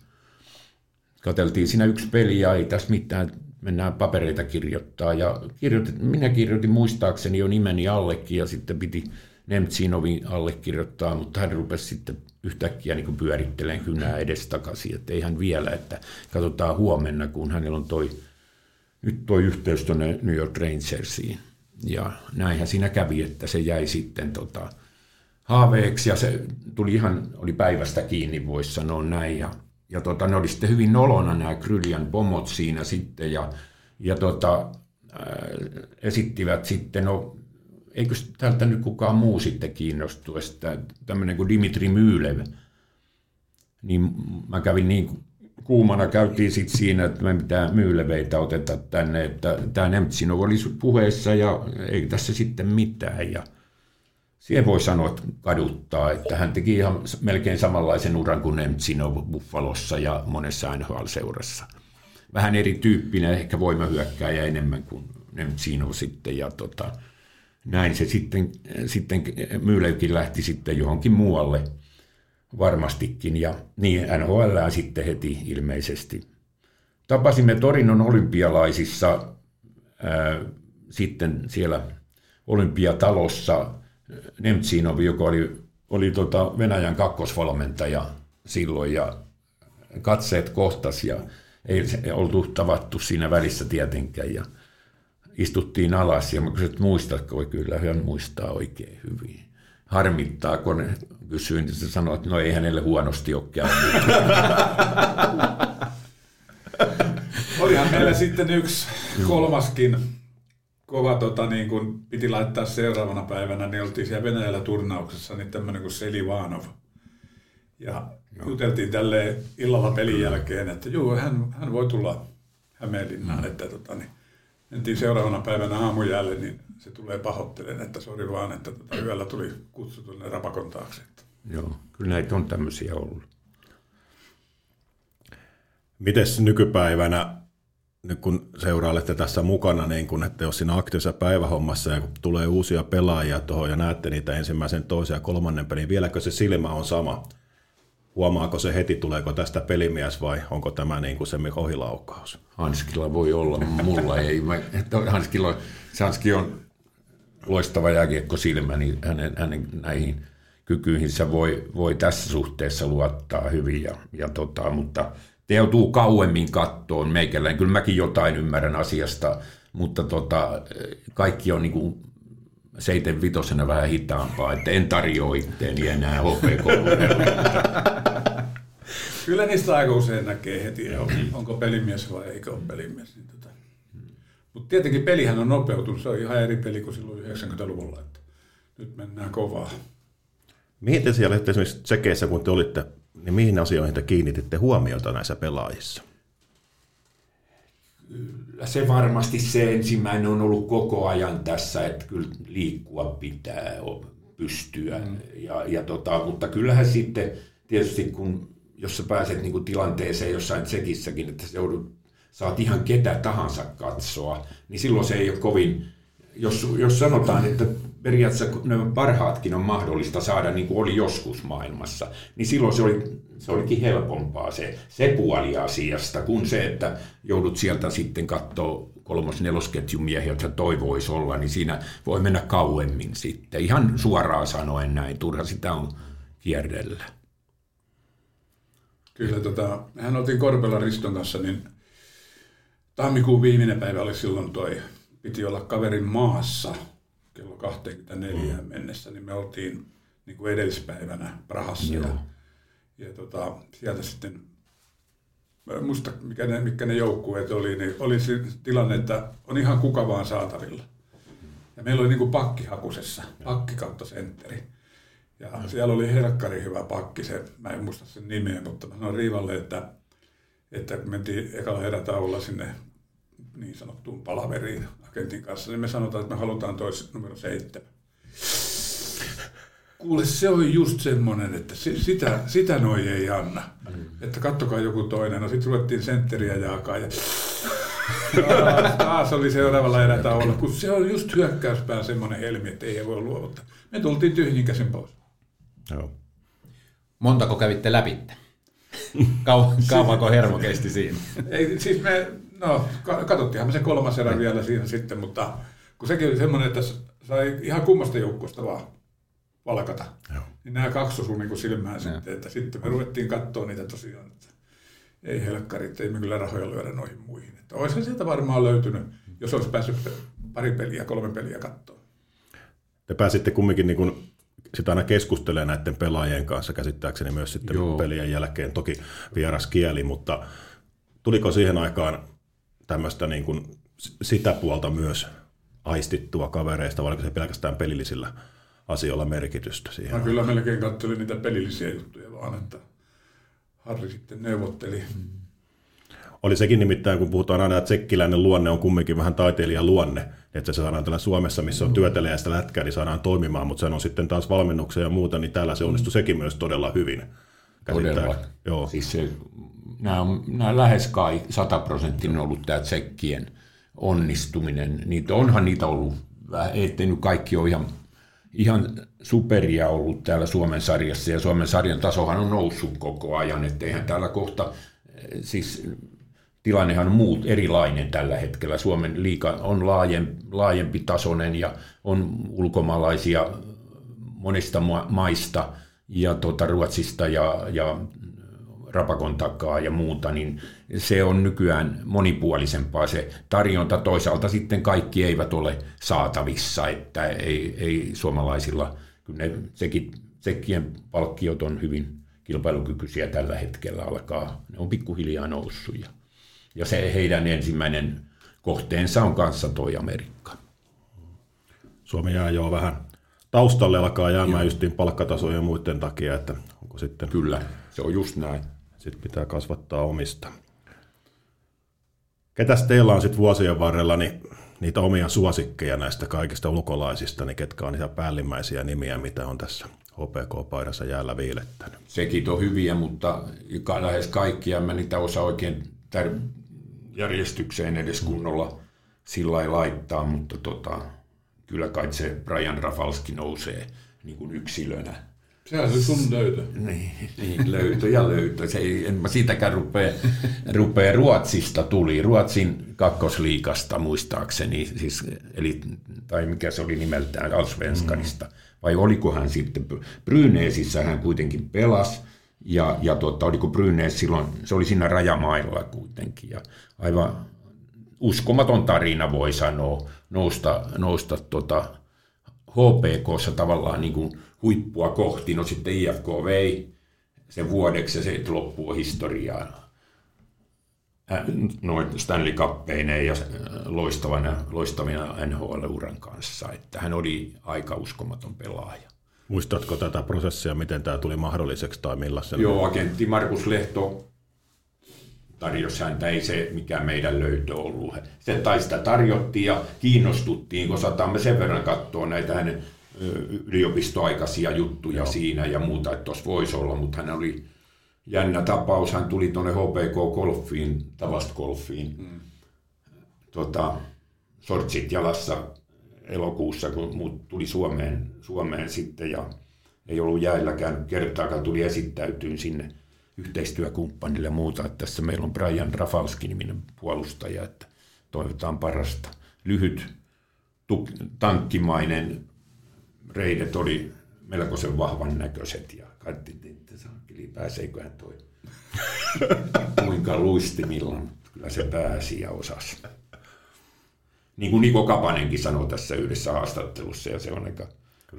Kateltiin siinä yksi peli ja ei tässä mitään, mennään papereita kirjoittaa. Ja kirjoitin, minä kirjoitin muistaakseni jo nimeni allekin ja sitten piti Nemtsinovin allekirjoittaa, mutta hän rupesi sitten yhtäkkiä niin pyörittelemään kynää edestakaisin, että ei hän vielä, että katsotaan huomenna, kun hänellä on toi, nyt toi yhteys tuonne New York Rangersiin. Ja näinhän siinä kävi, että se jäi sitten tota, haaveeksi ja se tuli ihan, oli päivästä kiinni, voisi sanoa näin. Ja, ja tota, ne oli sitten hyvin nolona nämä Kryljan pomot siinä sitten ja, ja tota, äh, esittivät sitten, no eikö tältä nyt kukaan muu sitten kiinnostu, että tämmöinen kuin Dimitri Myylev, niin mä kävin niin kuumana, käytiin sitten siinä, että me mitään myyleveitä oteta tänne, että tämä Nemtsinov oli puheessa ja ei tässä sitten mitään ja siihen voi sanoa, että kaduttaa, että hän teki ihan melkein samanlaisen uran kuin Nemtsinov Buffalossa ja monessa NHL-seurassa. Vähän erityyppinen, ehkä voimahyökkääjä enemmän kuin Nemtsinov sitten ja tota, näin se sitten, sitten Myylevkin lähti sitten johonkin muualle varmastikin ja niin NHL sitten heti ilmeisesti. Tapasimme Torinon olympialaisissa ää, sitten siellä olympiatalossa Nemtsinov, joka oli, oli tota Venäjän kakkosvalmentaja silloin ja katseet kohtas ja ei oltu tavattu siinä välissä tietenkään ja istuttiin alas ja mä kysyin, että muistatko, kyllä hän muistaa oikein hyvin. Harmittaa, kun kysyin, niin se sanoi, että no ei hänelle huonosti ole käynyt. Olihan meillä sitten yksi kolmaskin kova, tota, niin kun piti laittaa seuraavana päivänä, niin oltiin siellä Venäjällä turnauksessa, niin tämmöinen kuin Selivanov. Ja Joo. juteltiin tälle illalla pelin jälkeen, että joo, hän, hän voi tulla Hämeenlinnaan, mm. että tota, niin, mentiin seuraavana päivänä aamujälle, niin se tulee pahoittelen, että sori vaan, että tota, yöllä tuli kutsu tuonne Rapakon taakse. Joo, kyllä näitä on tämmöisiä ollut. Mites nykypäivänä, nyt kun seurailette tässä mukana, niin kun, että jos siinä aktiivisessa päivähommassa ja kun tulee uusia pelaajia tuohon ja näette niitä ensimmäisen, toisen ja kolmannen pelin, vieläkö se silmä on sama? Huomaako se heti, tuleeko tästä pelimies vai onko tämä niin kuin se ohilaukaus? Hanskilla voi olla, mulla ei. Hanskilla, Hanski on loistava jääkiekko silmä, niin hänen, hänen näihin kykyihinsä voi, voi tässä suhteessa luottaa hyvin. Ja, ja tota, mutta te joutuu kauemmin kattoon meikällään. Kyllä mäkin jotain ymmärrän asiasta, mutta tota, kaikki on niin kuin seiten vitosena vähän hitaampaa, että en tarjoa itteeni enää HPK. Kyllä niistä aika usein näkee heti, onko pelimies vai eikö ole pelimies. Niin tota. Mutta tietenkin pelihän on nopeutunut, se on ihan eri peli kuin silloin 90-luvulla, että nyt mennään kovaa. Mihin te siellä esimerkiksi tsekeissä, kun te olitte, niin mihin asioihin te kiinnititte huomiota näissä pelaajissa? Kyllä se varmasti se ensimmäinen on ollut koko ajan tässä, että kyllä liikkua pitää pystyä. Mm. Ja, ja tota, mutta kyllähän sitten tietysti kun, jos sä pääset niin kuin tilanteeseen jossain tsekissäkin, että sä joudut, saat ihan ketä tahansa katsoa, niin silloin se ei ole kovin, jos, jos sanotaan, että periaatteessa ne parhaatkin on mahdollista saada niin kuin oli joskus maailmassa, niin silloin se, oli, se olikin helpompaa se, se puoli asiasta, kuin se, että joudut sieltä sitten katsoa kolmos-nelosketjun miehiä, jotka toivoisi olla, niin siinä voi mennä kauemmin sitten. Ihan suoraan sanoen näin, turha sitä on kierrellä. Kyllä, tota, mehän oltiin Korpela Riston kanssa, niin tammikuun viimeinen päivä oli silloin toi, piti olla kaverin maassa – kello 24 mm. mennessä, niin me oltiin niin kuin edellispäivänä Prahassa. Joo. Ja, ja tota, sieltä sitten, muista mikä ne, mikä ne joukkueet oli, niin oli se tilanne, että on ihan kuka vaan saatavilla. Ja meillä oli niin kuin pakkihakusessa, pakki kautta sentteri. Ja mm. siellä oli Herkkari hyvä pakki, se, mä en muista sen nimeä, mutta mä sanoin Riivalle, että, että kun mentiin ekalla erätauolla sinne niin sanottuun palaveriin agentin kanssa, niin me sanotaan, että me halutaan tois numero seitsemän. Kuule, se on just semmoinen, että sitä, sitä noi ei anna. Mm. Että kattokaa joku toinen. No sitten ruvettiin sentteriä jaakaa ja taas oli seuraavalla erätauolla, kun se on just hyökkäyspää semmoinen helmi, että ei voi luovuttaa. Me tultiin tyhjin käsin pois. Joo. Montako kävitte läpi? Kau, kauanko hermo kesti siinä? Ei, siis me No, katsottiinhan me se kolmas erä vielä siinä sitten, mutta kun sekin oli semmoinen, että sai ihan kummasta joukkoista vaan valkata. Joo. Niin nämä kaksi osui niin silmään Joo. sitten, että sitten me ruvettiin katsoa niitä tosiaan, että ei helkkarit, ei me kyllä rahoja lyödä noihin muihin. Että olisi sieltä varmaan löytynyt, jos olisi päässyt pari peliä, kolme peliä katsoa. Te pääsitte kumminkin niin kuin sitä aina keskustelee näiden pelaajien kanssa käsittääkseni myös sitten Joo. pelien jälkeen. Toki vieras kieli, mutta tuliko siihen aikaan tämmöistä niin kuin sitä puolta myös aistittua kavereista, vai oliko se pelkästään pelillisillä asioilla merkitystä siihen? Mä kyllä melkein katselin niitä pelillisiä juttuja vaan, että Harri sitten neuvotteli. Oli sekin nimittäin, kun puhutaan aina, että tsekkiläinen luonne on kumminkin vähän taiteilijan luonne, että se saadaan tällä Suomessa, missä on työtelijäistä lätkää, niin saadaan toimimaan, mutta se on sitten taas valmennuksia ja muuta, niin täällä se onnistui sekin myös todella hyvin. Todella. Joo. Siis se nämä on nämä lähes kai sataprosenttinen ollut tämä tsekkien onnistuminen. Niitä, onhan niitä ollut, ettei nyt kaikki ole ihan, ihan superia ollut täällä Suomen sarjassa, ja Suomen sarjan tasohan on noussut koko ajan, etteihän täällä kohta, siis tilannehan on muut erilainen tällä hetkellä. Suomen liika on laajempi, laajempi tasoinen ja on ulkomaalaisia monista maista ja tuota, Ruotsista ja, ja Rapakon takaa ja muuta, niin se on nykyään monipuolisempaa se tarjonta. Toisaalta sitten kaikki eivät ole saatavissa, että ei, ei suomalaisilla, kyllä ne sekin, palkkiot on hyvin kilpailukykyisiä tällä hetkellä alkaa, ne on pikkuhiljaa noussut ja, ja se heidän ensimmäinen kohteensa on kanssa toi Amerikka. Suomi jää jo vähän taustalle alkaa jäämään justiin palkkatasojen ja muiden takia, että onko sitten... Kyllä, se on just näin. Sitten pitää kasvattaa omista. Ketäs teillä on sitten vuosien varrella niin niitä omia suosikkeja näistä kaikista ulkolaisista, niin ketkä on niitä päällimmäisiä nimiä, mitä on tässä HPK-paidassa jäällä viilettänyt? Sekin on hyviä, mutta lähes kaikkia mä niitä osaa oikein tär- järjestykseen edes kunnolla sillä laittaa, mutta tota, kyllä kai se Brian Rafalski nousee niin kuin yksilönä. Sehän se sun löytö. Niin, niin löytö ja löytö. Se ei, en mä siitäkään rupea, rupea. Ruotsista tuli, Ruotsin kakkosliikasta muistaakseni, siis, eli, tai mikä se oli nimeltään, Alsvenskanista. Mm. Vai oliko hän sitten, Bryneesissä hän kuitenkin pelasi, ja, ja tuota, oliko Brynees silloin, se oli siinä rajamailla kuitenkin, ja aivan uskomaton tarina voi sanoa, nousta, nousta tuota, HPKssa tavallaan niin kuin huippua kohti. No sitten IFK vei sen vuodeksi ja se loppuu historiaa noin Stanley Cuppeineen ja loistavana, loistavina NHL-uran kanssa. Että hän oli aika uskomaton pelaaja. Muistatko tätä prosessia, miten tämä tuli mahdolliseksi tai millaisen? Joo, agentti Markus Lehto tarjosi häntä, ei se mikä meidän löytö ollut. Se tai sitä tarjottiin ja kiinnostuttiin, kun sataamme sen verran katsoa näitä hänen yliopistoaikaisia juttuja Joo. siinä ja muuta, että tuossa voisi olla, mutta hän oli jännä tapaus. Hän tuli tuonne HPK-golfiin, tavast golfiin, mm. tota, sortsit jalassa elokuussa, kun muut tuli Suomeen, Suomeen sitten ja ei ollut jäilläkään kertaakaan, tuli esittäytyyn sinne yhteistyökumppanille ja muuta. Että tässä meillä on Brian Rafalski-niminen puolustaja, että toivotaan parasta. Lyhyt, tuk- tankkimainen reidet oli melkoisen vahvan näköiset ja katsottiin, että saakeli, pääseeköhän toi kuinka luistimilla, kyllä se pääsi ja osasi. Niin kuin Niko Kapanenkin sanoi tässä yhdessä haastattelussa, ja se on aika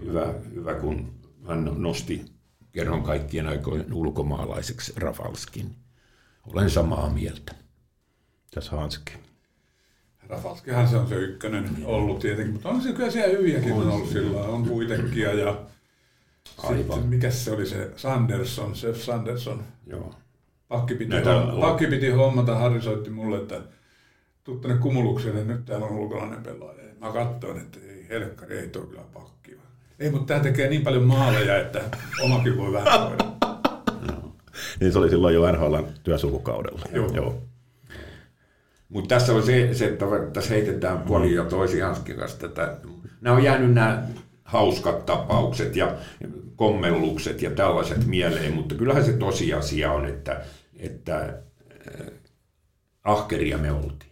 hyvä, hyvä, kun hän nosti kerron kaikkien aikojen ulkomaalaiseksi Rafalskin. Olen samaa mieltä. Tässä Hanski. Rafalskihan se on se ykkönen ollut tietenkin, mutta on se kyllä siellä hyviäkin on ollut sillä on kuitenkin ja Aivan. mikä se oli se Sanderson, Sef Sanderson. Joo. Pakki piti, hommata, pakki piti hommata, Harri soitti mulle, että tuu tänne kumulukseen, nyt täällä on ulkolainen pelaaja. Mä katsoin, että ei helkkari, ei toi kyllä pakki. Ei, mutta tämä tekee niin paljon maaleja, että omakin voi vähän niin se oli silloin jo NHL työsulkukaudella. Joo. Joo. Mutta tässä on se, se, että tässä heitetään puoli ja toisi Hanskin kanssa tätä. Nämä on jäänyt nämä hauskat tapaukset ja kommellukset ja tällaiset mieleen, mutta kyllähän se tosiasia on, että, että äh, ahkeria me oltiin.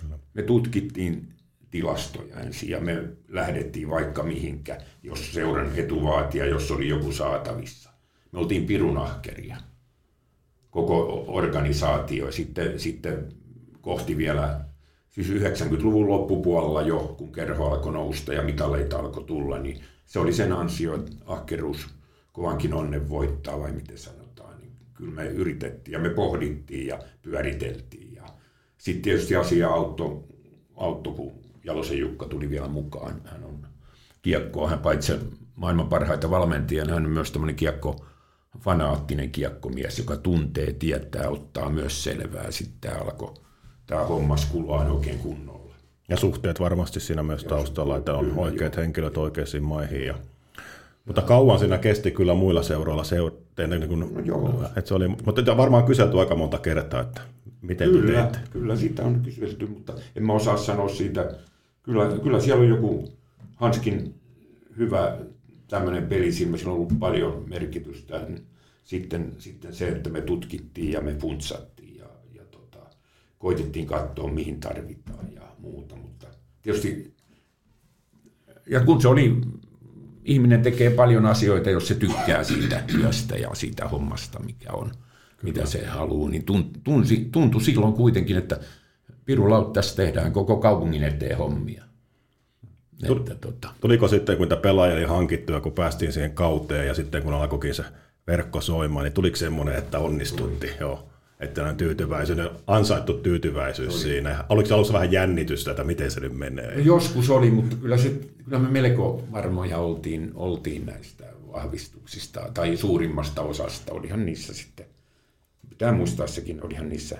Kyllä. Me tutkittiin tilastoja ensin ja me lähdettiin vaikka mihinkä, jos seuran etu vaatii ja jos oli joku saatavissa. Me oltiin pirunahkeria, koko organisaatio. Sitten, sitten kohti vielä, siis 90-luvun loppupuolella jo, kun kerho alkoi nousta ja mitaleita alkoi tulla, niin se oli sen ansio, että ahkeruus kovankin onnen voittaa, vai miten sanotaan. Niin kyllä me yritettiin ja me pohdittiin ja pyöriteltiin. Ja sitten tietysti asia auttoi, auttoi, kun Jalosen Jukka tuli vielä mukaan. Hän on kiekkoa, hän paitsi maailman parhaita valmentajia, hän on myös tämmöinen kiekko, fanaattinen kiekkomies, joka tuntee, tietää, ottaa myös selvää. Sitten tämä alkoi tämä hommas kulaa oikein kunnolla. Ja suhteet varmasti siinä myös taustalla, että on oikeat henkilöt oikeisiin maihin. Ja... Mutta kauan siinä kesti kyllä muilla seuroilla se, niin kuin, no joo. että se oli, mutta varmaan kyselty aika monta kertaa, että miten kyllä, te teette. Kyllä siitä on kyselty, mutta en mä osaa sanoa siitä. Kyllä, kyllä siellä on joku Hanskin hyvä tämmöinen pelisilmä, sillä on ollut paljon merkitystä. Sitten, sitten se, että me tutkittiin ja me funtsattiin koitettiin katsoa, mihin tarvitaan ja muuta. Mutta tietysti, ja kun se oli ihminen tekee paljon asioita, jos se tykkää siitä työstä ja siitä hommasta, mikä on, mitä se haluaa, niin tunsi, tuntui silloin kuitenkin, että Piru tässä tehdään koko kaupungin eteen hommia. Että, tota. Tuliko sitten, kun tämä pelaaja oli hankittu ja kun päästiin siihen kauteen ja sitten kun alkoikin se verkko soimaan, niin tuliko semmoinen, että onnistutti? Joo. Että on tyytyväisyys, ansaittu tyytyväisyys oli. siinä. Oliko se alussa vähän jännitystä, että miten se nyt menee? No joskus oli, mutta kyllä, se, kyllä me melko varmoja oltiin, oltiin näistä vahvistuksista, tai suurimmasta osasta. Olihan niissä sitten, pitää muistaa sekin, olihan niissä,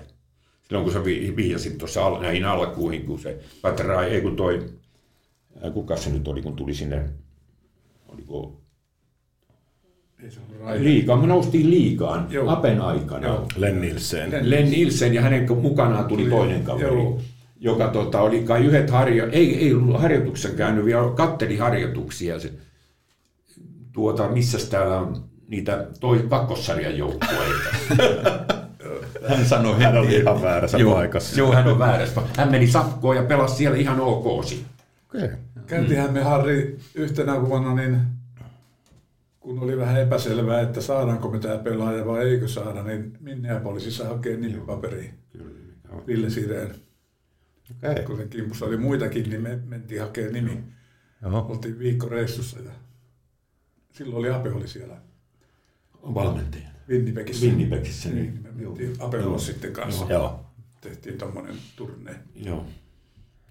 silloin kun sä vihjasit tuossa näihin alkuihin, kun se Patra, ei kun toi, kuka se nyt oli, kun tuli sinne, oliko Liikaa, me noustiin liikaan Joo. Apen aikana. Joo. Len Nielsen. Len Nielsen ja hänen mukanaan tuli toinen kaveri, Joo. joka tota, oli kai yhdet harjo... ei, ei ollut harjoituksessa käynyt, vielä katteli harjoituksia. Se, tuota, missä täällä on niitä toi, kakkossarjan joukkueita. hän sanoi, hän oli ihan väärässä joo, paikassa. Joo, hän on väärässä. Hän meni sakkoon ja pelasi siellä ihan ok. Okay. Käytiinhän me Harri yhtenä vuonna niin kun oli vähän epäselvää, että saadaanko me tämä pelaaja vai eikö saada, niin Minneapolisissa hakee nimipaperiin. Ville Sireen. Okay. Kun sen kimpussa oli muitakin, niin me mentiin hakemaan nimi. Oho. Oltiin viikko reissussa ja silloin oli Ape oli siellä. Valmentaja. Winnipegissä. Winnipegissä. Niin, me mentiin Ape sitten kanssa. Joo. Tehtiin tuommoinen turne. Joo.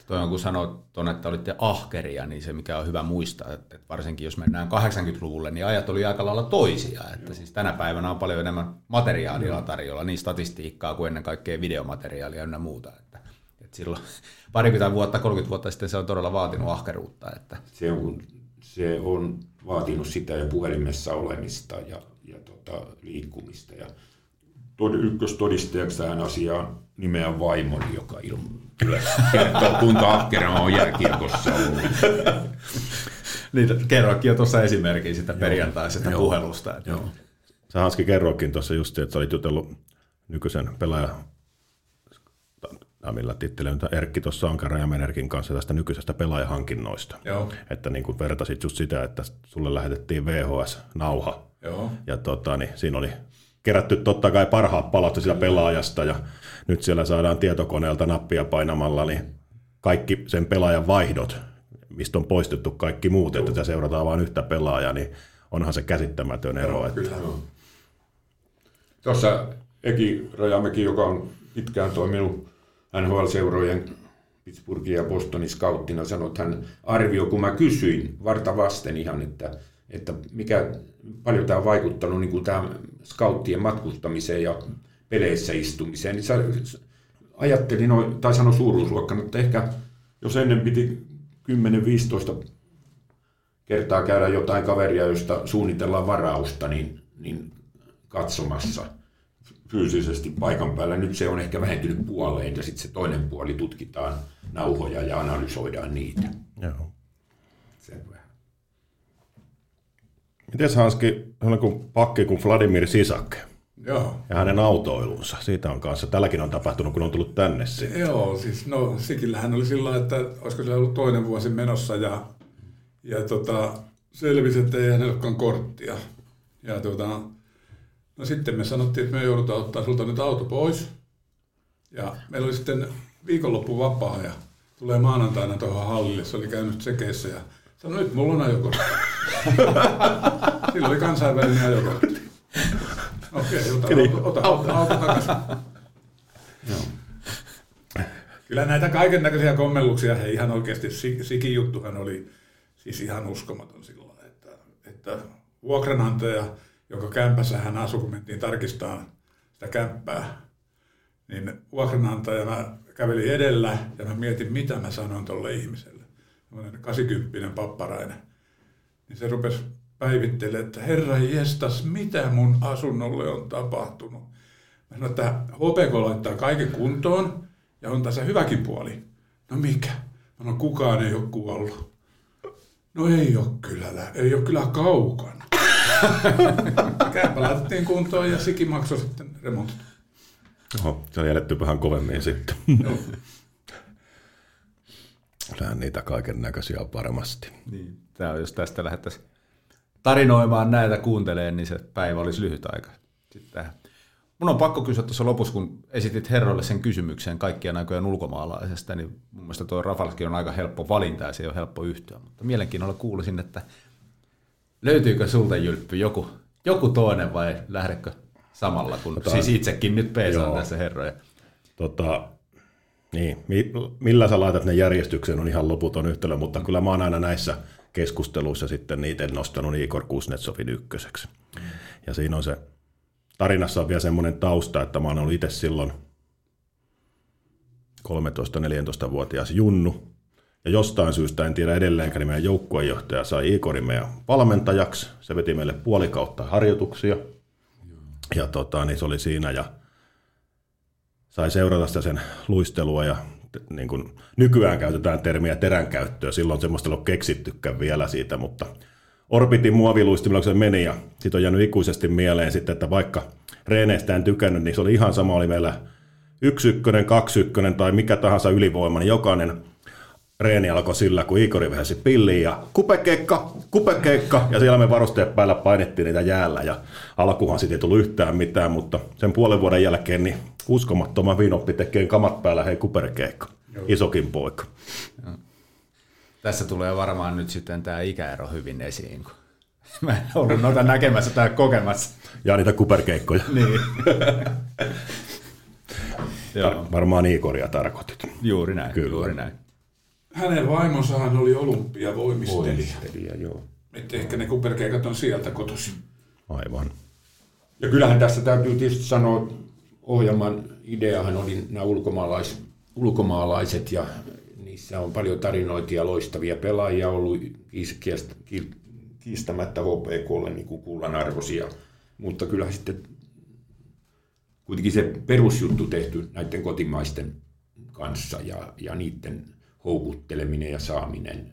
Toi kun sanoit tuonne, että olitte ahkeria, niin se mikä on hyvä muistaa, että varsinkin jos mennään 80-luvulle, niin ajat oli aika lailla toisia. Että siis tänä päivänä on paljon enemmän materiaalia tarjolla, niin statistiikkaa kuin ennen kaikkea videomateriaalia ja muuta. Että, että silloin parikymmentä vuotta, 30 vuotta sitten se on todella vaatinut ahkeruutta. Että. Se, on, se on vaatinut sitä ja puhelimessa olemista ja, tota, liikkumista. Ja tod, ykköstodistajaksi tähän asiaan nimeä vaimoni, joka ilman kyllä kertoo, kuinka ahkera on jääkiekossa ollut. niin, kerrokin jo tuossa esimerkkiä sitä perjantaisesta Joo. puhelusta. Että... Joo. Sä Hanski kerrokin tuossa just, että sä olit jutellut nykyisen pelaaja millä tittelillä Erkki tuossa Ankara ja Menerkin kanssa tästä nykyisestä pelaajahankinnoista. Joo. Että niin kuin vertasit just sitä, että sulle lähetettiin VHS-nauha. Joo. Ja tota, niin siinä oli kerätty totta kai parhaat palat sitä pelaajasta ja nyt siellä saadaan tietokoneelta nappia painamalla niin kaikki sen pelaajan vaihdot, mistä on poistettu kaikki muut, Joo. että seurataan vain yhtä pelaajaa, niin onhan se käsittämätön ero. Joo, että... Kyllä. Tuossa Eki Rajamäki, joka on pitkään toiminut NHL-seurojen Pittsburghin ja Bostonin skauttina, sanoi, että hän arvioi, kun mä kysyin varta vasten ihan, että, että mikä, paljon tämä on vaikuttanut niin kuin tämä skauttien matkustamiseen ja peleissä istumiseen, niin ajattelin, tai sano suuruusluokkana, että ehkä jos ennen piti 10-15 kertaa käydä jotain kaveria, josta suunnitellaan varausta, niin, niin katsomassa fyysisesti paikan päällä. Nyt se on ehkä vähentynyt puoleen ja sitten se toinen puoli tutkitaan nauhoja ja analysoidaan niitä. Joo. Sen vähän. Miten Hanski, kun pakki kuin Vladimir Sisak, Joo. Ja hänen autoilunsa, siitä on kanssa. Tälläkin on tapahtunut, kun on tullut tänne sitten. Joo, siis no Sikillähän oli sillä että olisiko se ollut toinen vuosi menossa ja, ja tota, selvisi, että ei hänellä olekaan korttia. Ja tota, no sitten me sanottiin, että me joudutaan ottaa sulta nyt auto pois. Ja meillä oli sitten viikonloppu vapaa ja tulee maanantaina tuohon hallille, se oli käynyt sekeissä ja sanoi, nyt mulla on ajokortti. Silloin oli kansainvälinen ajokortti. Okei, okay, ota, ota, ota, ota, ota takaisin. Kyllä näitä kaiken näköisiä kommelluksia, he ihan oikeasti, Sikin juttuhan oli siis ihan uskomaton silloin, että, että vuokranantaja, joka kämpässä hän asui, kun mentiin tarkistamaan sitä kämppää, niin vuokranantaja mä kävelin edellä ja mä mietin, mitä mä sanon tuolle ihmiselle. Sellainen 80 papparainen. Niin se rupesi päivittelee, että herra jestas, mitä mun asunnolle on tapahtunut. Mä sanoin, että HPK laittaa kaiken kuntoon ja on tässä hyväkin puoli. No mikä? Mä sanoin, kukaan ei ole kuollut. No ei ole kyllä, ei ole kyllä kaukana. Kämpä laitettiin kuntoon ja Siki maksoi sitten remontit. Oho, se on jätetty vähän kovemmin sitten. Kyllähän niitä kaiken näköisiä on varmasti. Niin. Tämä on, jos tästä lähdettäisiin tarinoimaan näitä kuunteleen, niin se päivä olisi lyhyt aika. Sitten Mun on pakko kysyä tuossa lopussa, kun esitit herroille sen kysymyksen kaikkien aikojen ulkomaalaisesta, niin mun mielestä tuo Rafalski on aika helppo valinta ja se on helppo yhtyä. Mutta mielenkiinnolla kuulisin, että löytyykö sulta Jylppy joku, joku toinen vai lähdekö samalla, kun tota, siis itsekin nyt peesaan tässä herroja? Tota, niin, millä sä laitat ne järjestykseen on ihan loputon yhtälö, mutta kyllä mä oon aina näissä keskusteluissa sitten niitä nostanut Igor Kuznetsovin ykköseksi. Ja siinä on se, tarinassa on vielä semmoinen tausta, että mä oon ollut itse silloin 13-14-vuotias junnu, ja jostain syystä, en tiedä edelleenkään, niin meidän joukkueenjohtaja sai Igorin meidän valmentajaksi. Se veti meille puolikautta harjoituksia. Ja tota, niin se oli siinä ja sai seurata sitä sen luistelua ja niin kuin, nykyään käytetään termiä teränkäyttöä. Silloin semmoista ei ole keksittykään vielä siitä, mutta orbitin muoviluistimella, se meni ja sitten on jäänyt ikuisesti mieleen sitten, että vaikka reeneistä en tykännyt, niin se oli ihan sama, oli meillä yksi ykkönen, kaksi ykkönen tai mikä tahansa ylivoima, niin jokainen reeni alkoi sillä, kun Igori vähäsi pilliin ja kupekeikka, kupekeikka, ja siellä me varusteet päällä painettiin niitä jäällä, ja alkuhan sitten ei tullut yhtään mitään, mutta sen puolen vuoden jälkeen niin uskomattoman viinoppi tekee kamat päällä, hei kuperkeikka, isokin poika. Ja. Tässä tulee varmaan nyt sitten tämä ikäero hyvin esiin, kun mä en ollut noita näkemässä tai kokemassa. Ja niitä kuperkeikkoja. niin. Joo. Varmaan Igoria tarkoitit. Juuri näin, Kyllä. juuri näin hänen vaimonsahan oli olympiavoimistelija. Voimistelija, joo. Että ehkä ne kuperkeikat on sieltä kotoisin. Aivan. Ja kyllähän tässä täytyy tietysti sanoa, ohjelman ideahan oli nämä ulkomaalais, ulkomaalaiset ja niissä on paljon tarinoita ja loistavia pelaajia ollut kiistämättä HPKlle niin kuin kullanarvoisia. Mutta kyllä sitten kuitenkin se perusjuttu tehty näiden kotimaisten kanssa ja, ja niiden houkutteleminen ja saaminen,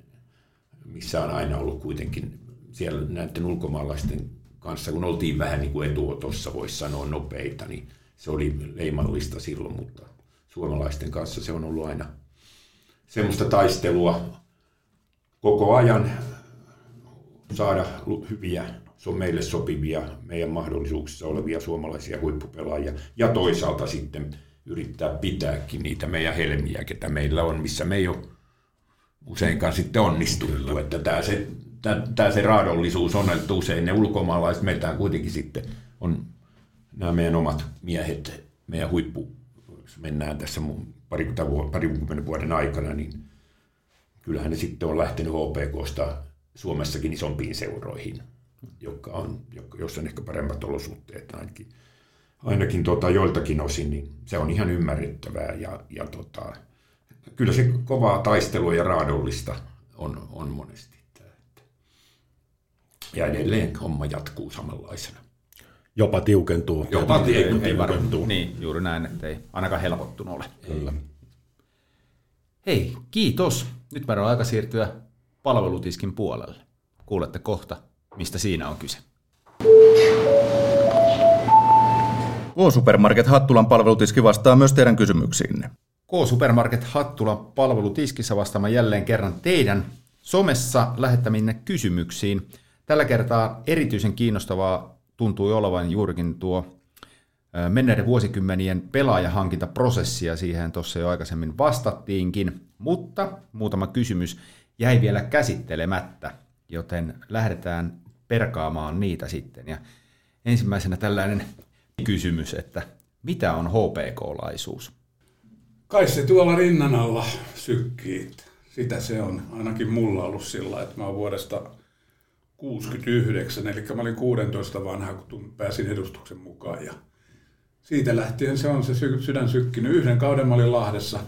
missä on aina ollut kuitenkin siellä näiden ulkomaalaisten kanssa, kun oltiin vähän niin kuin etuotossa, voisi sanoa nopeita, niin se oli leimallista silloin, mutta suomalaisten kanssa se on ollut aina semmoista taistelua koko ajan saada hyviä, se on meille sopivia, meidän mahdollisuuksissa olevia suomalaisia huippupelaajia. Ja toisaalta sitten yrittää pitääkin niitä meidän helmiä, ketä meillä on, missä me ei ole useinkaan sitten onnistuttu. Että tämä se, tämä, tämä se raadollisuus on, että usein ne ulkomaalaiset meiltä kuitenkin sitten on nämä meidän omat miehet, meidän huippu, jos mennään tässä parikymmentä vuoden aikana, niin kyllähän ne sitten on lähtenyt HPKsta Suomessakin isompiin seuroihin, jotka on, jossa on ehkä paremmat olosuhteet ainakin ainakin tota, joiltakin osin, niin se on ihan ymmärrettävää. Ja, ja tota, kyllä se kovaa taistelua ja raadollista on, on monesti. Ja edelleen homma jatkuu samanlaisena. Jopa tiukentuu. Jopa tiukentuu. Niin, juuri näin, että ei ainakaan helpottunut ole. Kyllä. Hei, kiitos. Nyt meidän on aika siirtyä palvelutiskin puolelle. Kuulette kohta, mistä siinä on kyse. K-Supermarket Hattulan palvelutiski vastaa myös teidän kysymyksiinne. K-Supermarket Hattulan palvelutiskissä vastaamaan jälleen kerran teidän somessa lähettäminne kysymyksiin. Tällä kertaa erityisen kiinnostavaa tuntui olevan juurikin tuo menneiden vuosikymmenien pelaajahankintaprosessi, ja siihen tuossa jo aikaisemmin vastattiinkin, mutta muutama kysymys jäi vielä käsittelemättä, joten lähdetään perkaamaan niitä sitten. Ja ensimmäisenä tällainen kysymys, että mitä on HPK-laisuus? Kai se tuolla rinnan alla sykkii. Sitä se on ainakin mulla ollut sillä, että mä oon vuodesta 69, eli mä olin 16 vanha, kun pääsin edustuksen mukaan. Ja siitä lähtien se on se sydän sykkinyt. Yhden kauden mä olin Lahdessa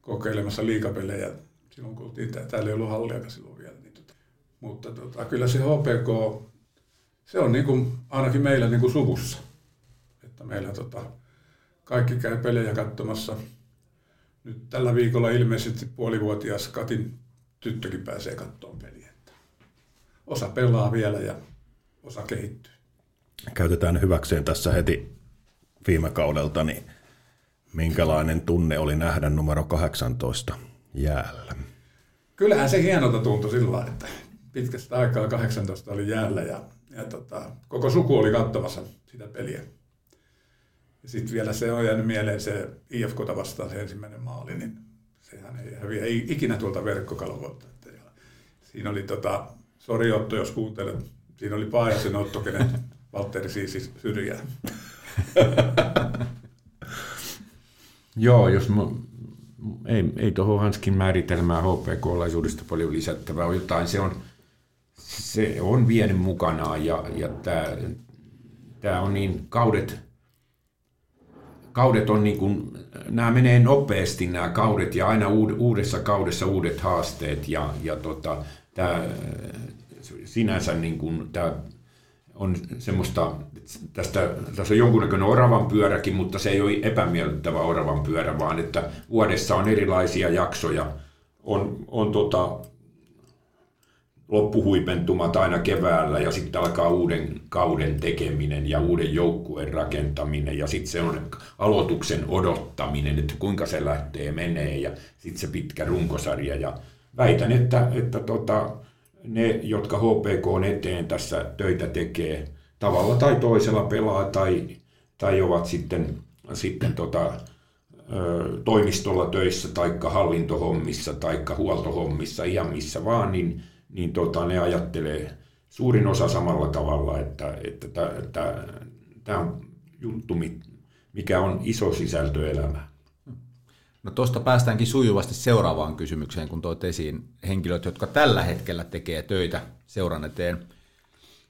kokeilemassa liikapelejä. Silloin kun oltiin, täällä ei ollut halliakaan silloin vielä. Niin tota. Mutta tota, kyllä se HPK, se on niin kuin, ainakin meillä niin kuin suvussa meillä tota, kaikki käy pelejä katsomassa. Nyt tällä viikolla ilmeisesti puolivuotias Katin tyttökin pääsee katsomaan peliä. Osa pelaa vielä ja osa kehittyy. Käytetään hyväkseen tässä heti viime kaudelta, niin minkälainen tunne oli nähdä numero 18 jäällä? Kyllähän se hienolta tuntui sillä että pitkästä aikaa 18 oli jäällä ja, ja tota, koko suku oli katsomassa sitä peliä. Sitten vielä se on jäänyt mieleen se IFKta vastaan se ensimmäinen maali, niin sehän ei häviä ikinä tuolta verkkokalvoilta. Siinä oli, tota, sori Otto, jos kuuntelet, siinä oli Paajasen Otto, kenen Valtteri siis syrjää. Joo, jos mä, ei, ei tuohon Hanskin määritelmää HPK-laisuudesta paljon lisättävää on jotain. Se on, se on vienyt mukanaan ja, ja tämä on niin kaudet, kaudet on niin kuin, nämä menee nopeasti nämä kaudet ja aina uudessa kaudessa uudet haasteet ja, ja tota, tämä sinänsä niin kuin, tämä on semmoista, tästä, tässä on jonkunnäköinen oravan pyöräkin, mutta se ei ole epämiellyttävä oravan pyörä, vaan että vuodessa on erilaisia jaksoja. On, on tota, loppuhuipentumat aina keväällä ja sitten alkaa uuden kauden tekeminen ja uuden joukkueen rakentaminen ja sitten se on aloituksen odottaminen, että kuinka se lähtee menee ja sitten se pitkä runkosarja. Ja väitän, että, että tota, ne, jotka HPK eteen tässä töitä tekee, tavalla tai toisella pelaa tai, tai ovat sitten, sitten tota, toimistolla töissä tai hallintohommissa tai huoltohommissa, ihan missä vaan, niin, niin tota, ne ajattelee suurin osa samalla tavalla, että, että tämä on juttu, mikä on iso sisältö elämään. No tuosta päästäänkin sujuvasti seuraavaan kysymykseen, kun toit esiin henkilöt, jotka tällä hetkellä tekee töitä seuran eteen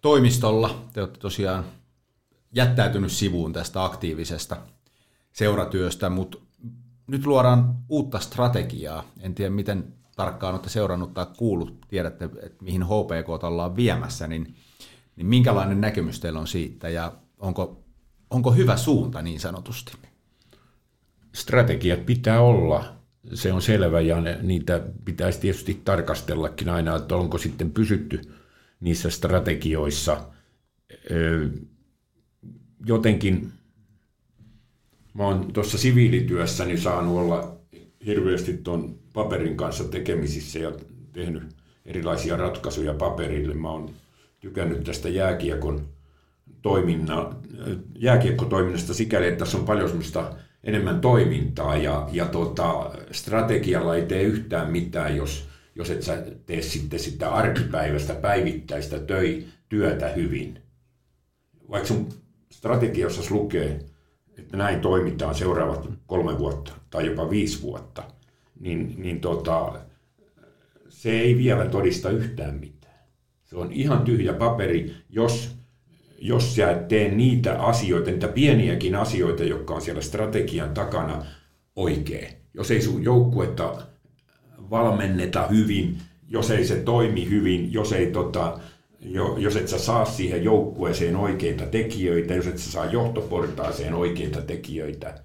toimistolla. Te olette tosiaan jättäytynyt sivuun tästä aktiivisesta seuratyöstä, mutta nyt luodaan uutta strategiaa. En tiedä, miten tarkkaan olette seurannut tai kuullut, tiedätte, että mihin HPK ollaan viemässä, niin, niin minkälainen näkemys teillä on siitä ja onko, onko hyvä suunta niin sanotusti? strategiat pitää olla, se on selvä ja ne, niitä pitäisi tietysti tarkastellakin aina, että onko sitten pysytty niissä strategioissa. Jotenkin mä oon tuossa siviilityössäni saanut olla hirveästi tuon paperin kanssa tekemisissä ja tehnyt erilaisia ratkaisuja paperille. Mä oon tykännyt tästä jääkiekon toiminna, jääkiekkotoiminnasta sikäli, että tässä on paljon semmoista enemmän toimintaa ja, ja tota, strategialla ei tee yhtään mitään, jos, jos et sä tee sitten sitä arkipäivästä päivittäistä töi, työtä hyvin. Vaikka sun strategiassa lukee, että näin toimitaan seuraavat kolme vuotta tai jopa viisi vuotta, niin, niin tota, se ei vielä todista yhtään mitään. Se on ihan tyhjä paperi, jos jos sä et tee niitä asioita, niitä pieniäkin asioita, jotka on siellä strategian takana oikein. Jos ei sun joukkuetta valmenneta hyvin, jos ei se toimi hyvin, jos, ei tota, jo, jos et sä saa siihen joukkueeseen oikeita tekijöitä, jos et sä saa johtoportaaseen oikeita tekijöitä,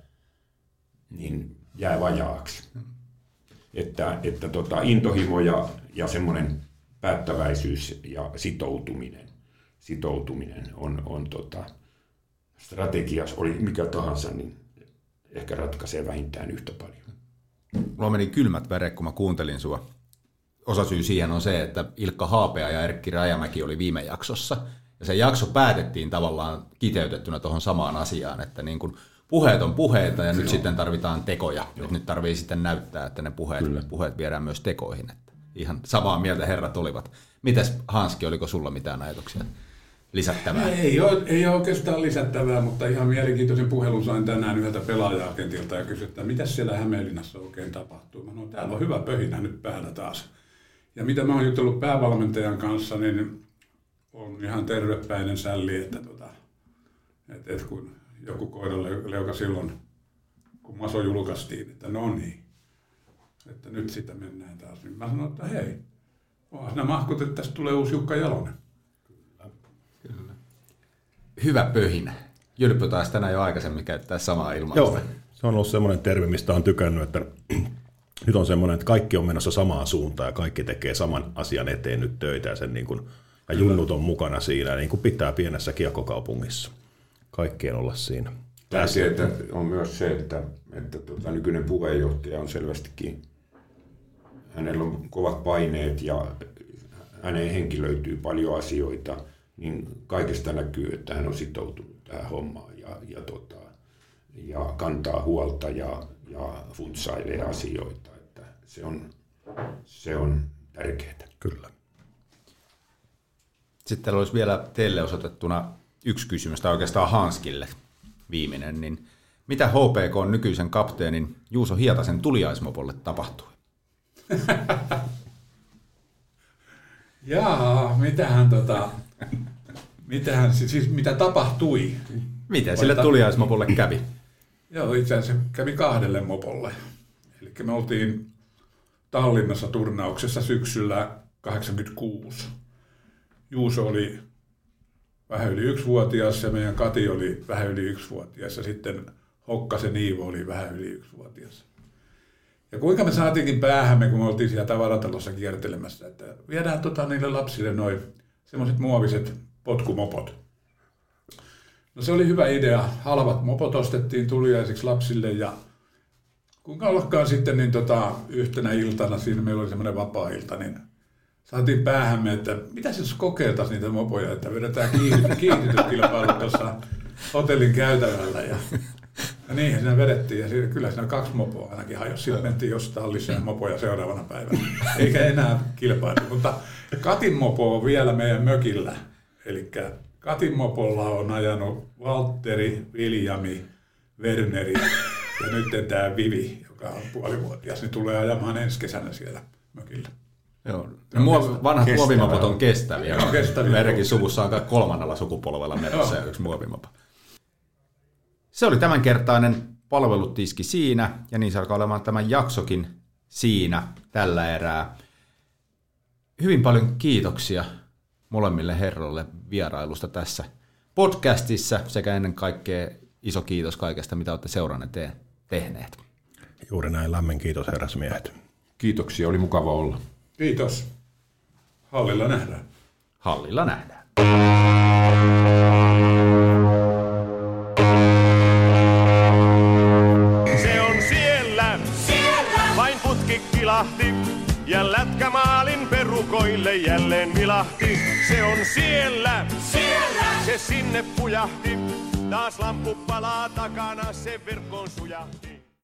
niin jää vajaaksi. Että, että tota, intohimo ja, ja semmoinen päättäväisyys ja sitoutuminen sitoutuminen on, on tota, strategiassa, oli mikä tahansa, niin ehkä ratkaisee vähintään yhtä paljon. Mulla meni kylmät väreet, kun mä kuuntelin sua. Osa syy siihen on se, että Ilkka Haapea ja Erkki Rajamäki oli viime jaksossa. Ja se jakso päätettiin tavallaan kiteytettynä tuohon samaan asiaan, että niin kun puheet on puheita ja nyt Joo. sitten tarvitaan tekoja. Joo. Nyt tarvii sitten näyttää, että ne puheet, puheet viedään myös tekoihin. Että ihan samaa mieltä herrat olivat. Mites Hanski, oliko sulla mitään ajatuksia? lisättävää? Ei ole, ei ole oikeastaan lisättävää, mutta ihan mielenkiintoisen puhelun sain tänään yhdeltä pelaajakentiltä ja kysyin, että mitä siellä Hämeenlinnassa oikein tapahtuu. Mä sanoin, täällä on hyvä pöhinä nyt päällä taas. Ja mitä mä oon jutellut päävalmentajan kanssa, niin on ihan tervepäinen sälli, että, tota, että, että kun joku koiralle leuka silloin, kun Maso julkaistiin, että no niin, että nyt sitä mennään taas, niin mä sanoin, että hei, onhan nämä mahkut, että tästä tulee uusi Jukka Jalonen hyvä pöhinä. Jylppy taisi tänään jo aikaisemmin käyttää samaa ilmausta. Joo, se on ollut semmoinen termi, mistä on tykännyt, että nyt on semmoinen, että kaikki on menossa samaan suuntaan ja kaikki tekee saman asian eteen nyt töitä ja, sen niin kuin, ja junnut on mukana siinä, niin kuin pitää pienessä kiekkokaupungissa. Kaikkien olla siinä. Tärkeää on myös se, että, että tuota, nykyinen puheenjohtaja on selvästikin, hänellä on kovat paineet ja häneen henkilöityy paljon asioita, niin kaikesta näkyy, että hän on sitoutunut tähän hommaan ja, ja, tota, ja kantaa huolta ja, ja funtsailee asioita. Että se, on, se on tärkeää. Kyllä. Sitten olisi vielä teille osoitettuna yksi kysymys, tai oikeastaan Hanskille viimeinen, niin mitä HPK on nykyisen kapteenin Juuso Hietasen tuliaismopolle tapahtui? Jaa, mitähän tota, mitähän, siis mitä tapahtui? Miten sille tuliaismopolle kävi? Joo, itse asiassa kävi kahdelle mopolle. Eli me oltiin Tallinnassa turnauksessa syksyllä 86. Juuso oli vähän yli yksivuotias ja meidän Kati oli vähän yli yksivuotias ja sitten Hokkasen Iivo oli vähän yli yksivuotias. Ja kuinka me saatiinkin päähämme, kun me oltiin siellä tavaratalossa kiertelemässä, että viedään tota niille lapsille noin semmoiset muoviset potkumopot. No se oli hyvä idea. Halvat mopot ostettiin tuliaisiksi lapsille ja kuinka ollakaan sitten niin tota, yhtenä iltana, siinä meillä oli semmoinen vapaa-ilta, niin saatiin päähämme, että mitä jos kokeiltaisiin niitä mopoja, että vedetään kiinnityt kilpailut tuossa hotellin käytävällä. Ja, ja niinhän siinä vedettiin, ja siinä, kyllä siinä kaksi mopoa ainakin hajosi. Sitten mentiin jostain lisää mopoja seuraavana päivänä, eikä enää kilpailu. Mutta Katin mopo on vielä meidän mökillä. Eli Katin mopolla on ajanut Valtteri, Viljami, Werneri ja nyt tämä Vivi, joka on puolivuotias, niin tulee ajamaan ensi kesänä siellä mökillä. Joo. Muov, vanhat kestävä. muovimapot on kestäviä. Joo, kestäviä. Meidänkin suvussa on kolmannella sukupolvella menossa ja yksi muovimapa. Se oli tämänkertainen palvelutiski siinä, ja niin se alkaa olemaan tämän jaksokin siinä tällä erää. Hyvin paljon kiitoksia molemmille herroille vierailusta tässä podcastissa sekä ennen kaikkea iso kiitos kaikesta, mitä olette seuranneet te- tehneet. Juuri näin lämmin kiitos herrasmiehet. Kiitoksia, oli mukava olla. Kiitos. Hallilla nähdään. Hallilla nähdään. Se on siellä, siellä. vain putki kilahti. Ja lätkämaalin perukoille jälleen vilahti. Se on siellä, siellä. se sinne pujahti. Taas lamppu palaa takana, se verkkoon sujahti.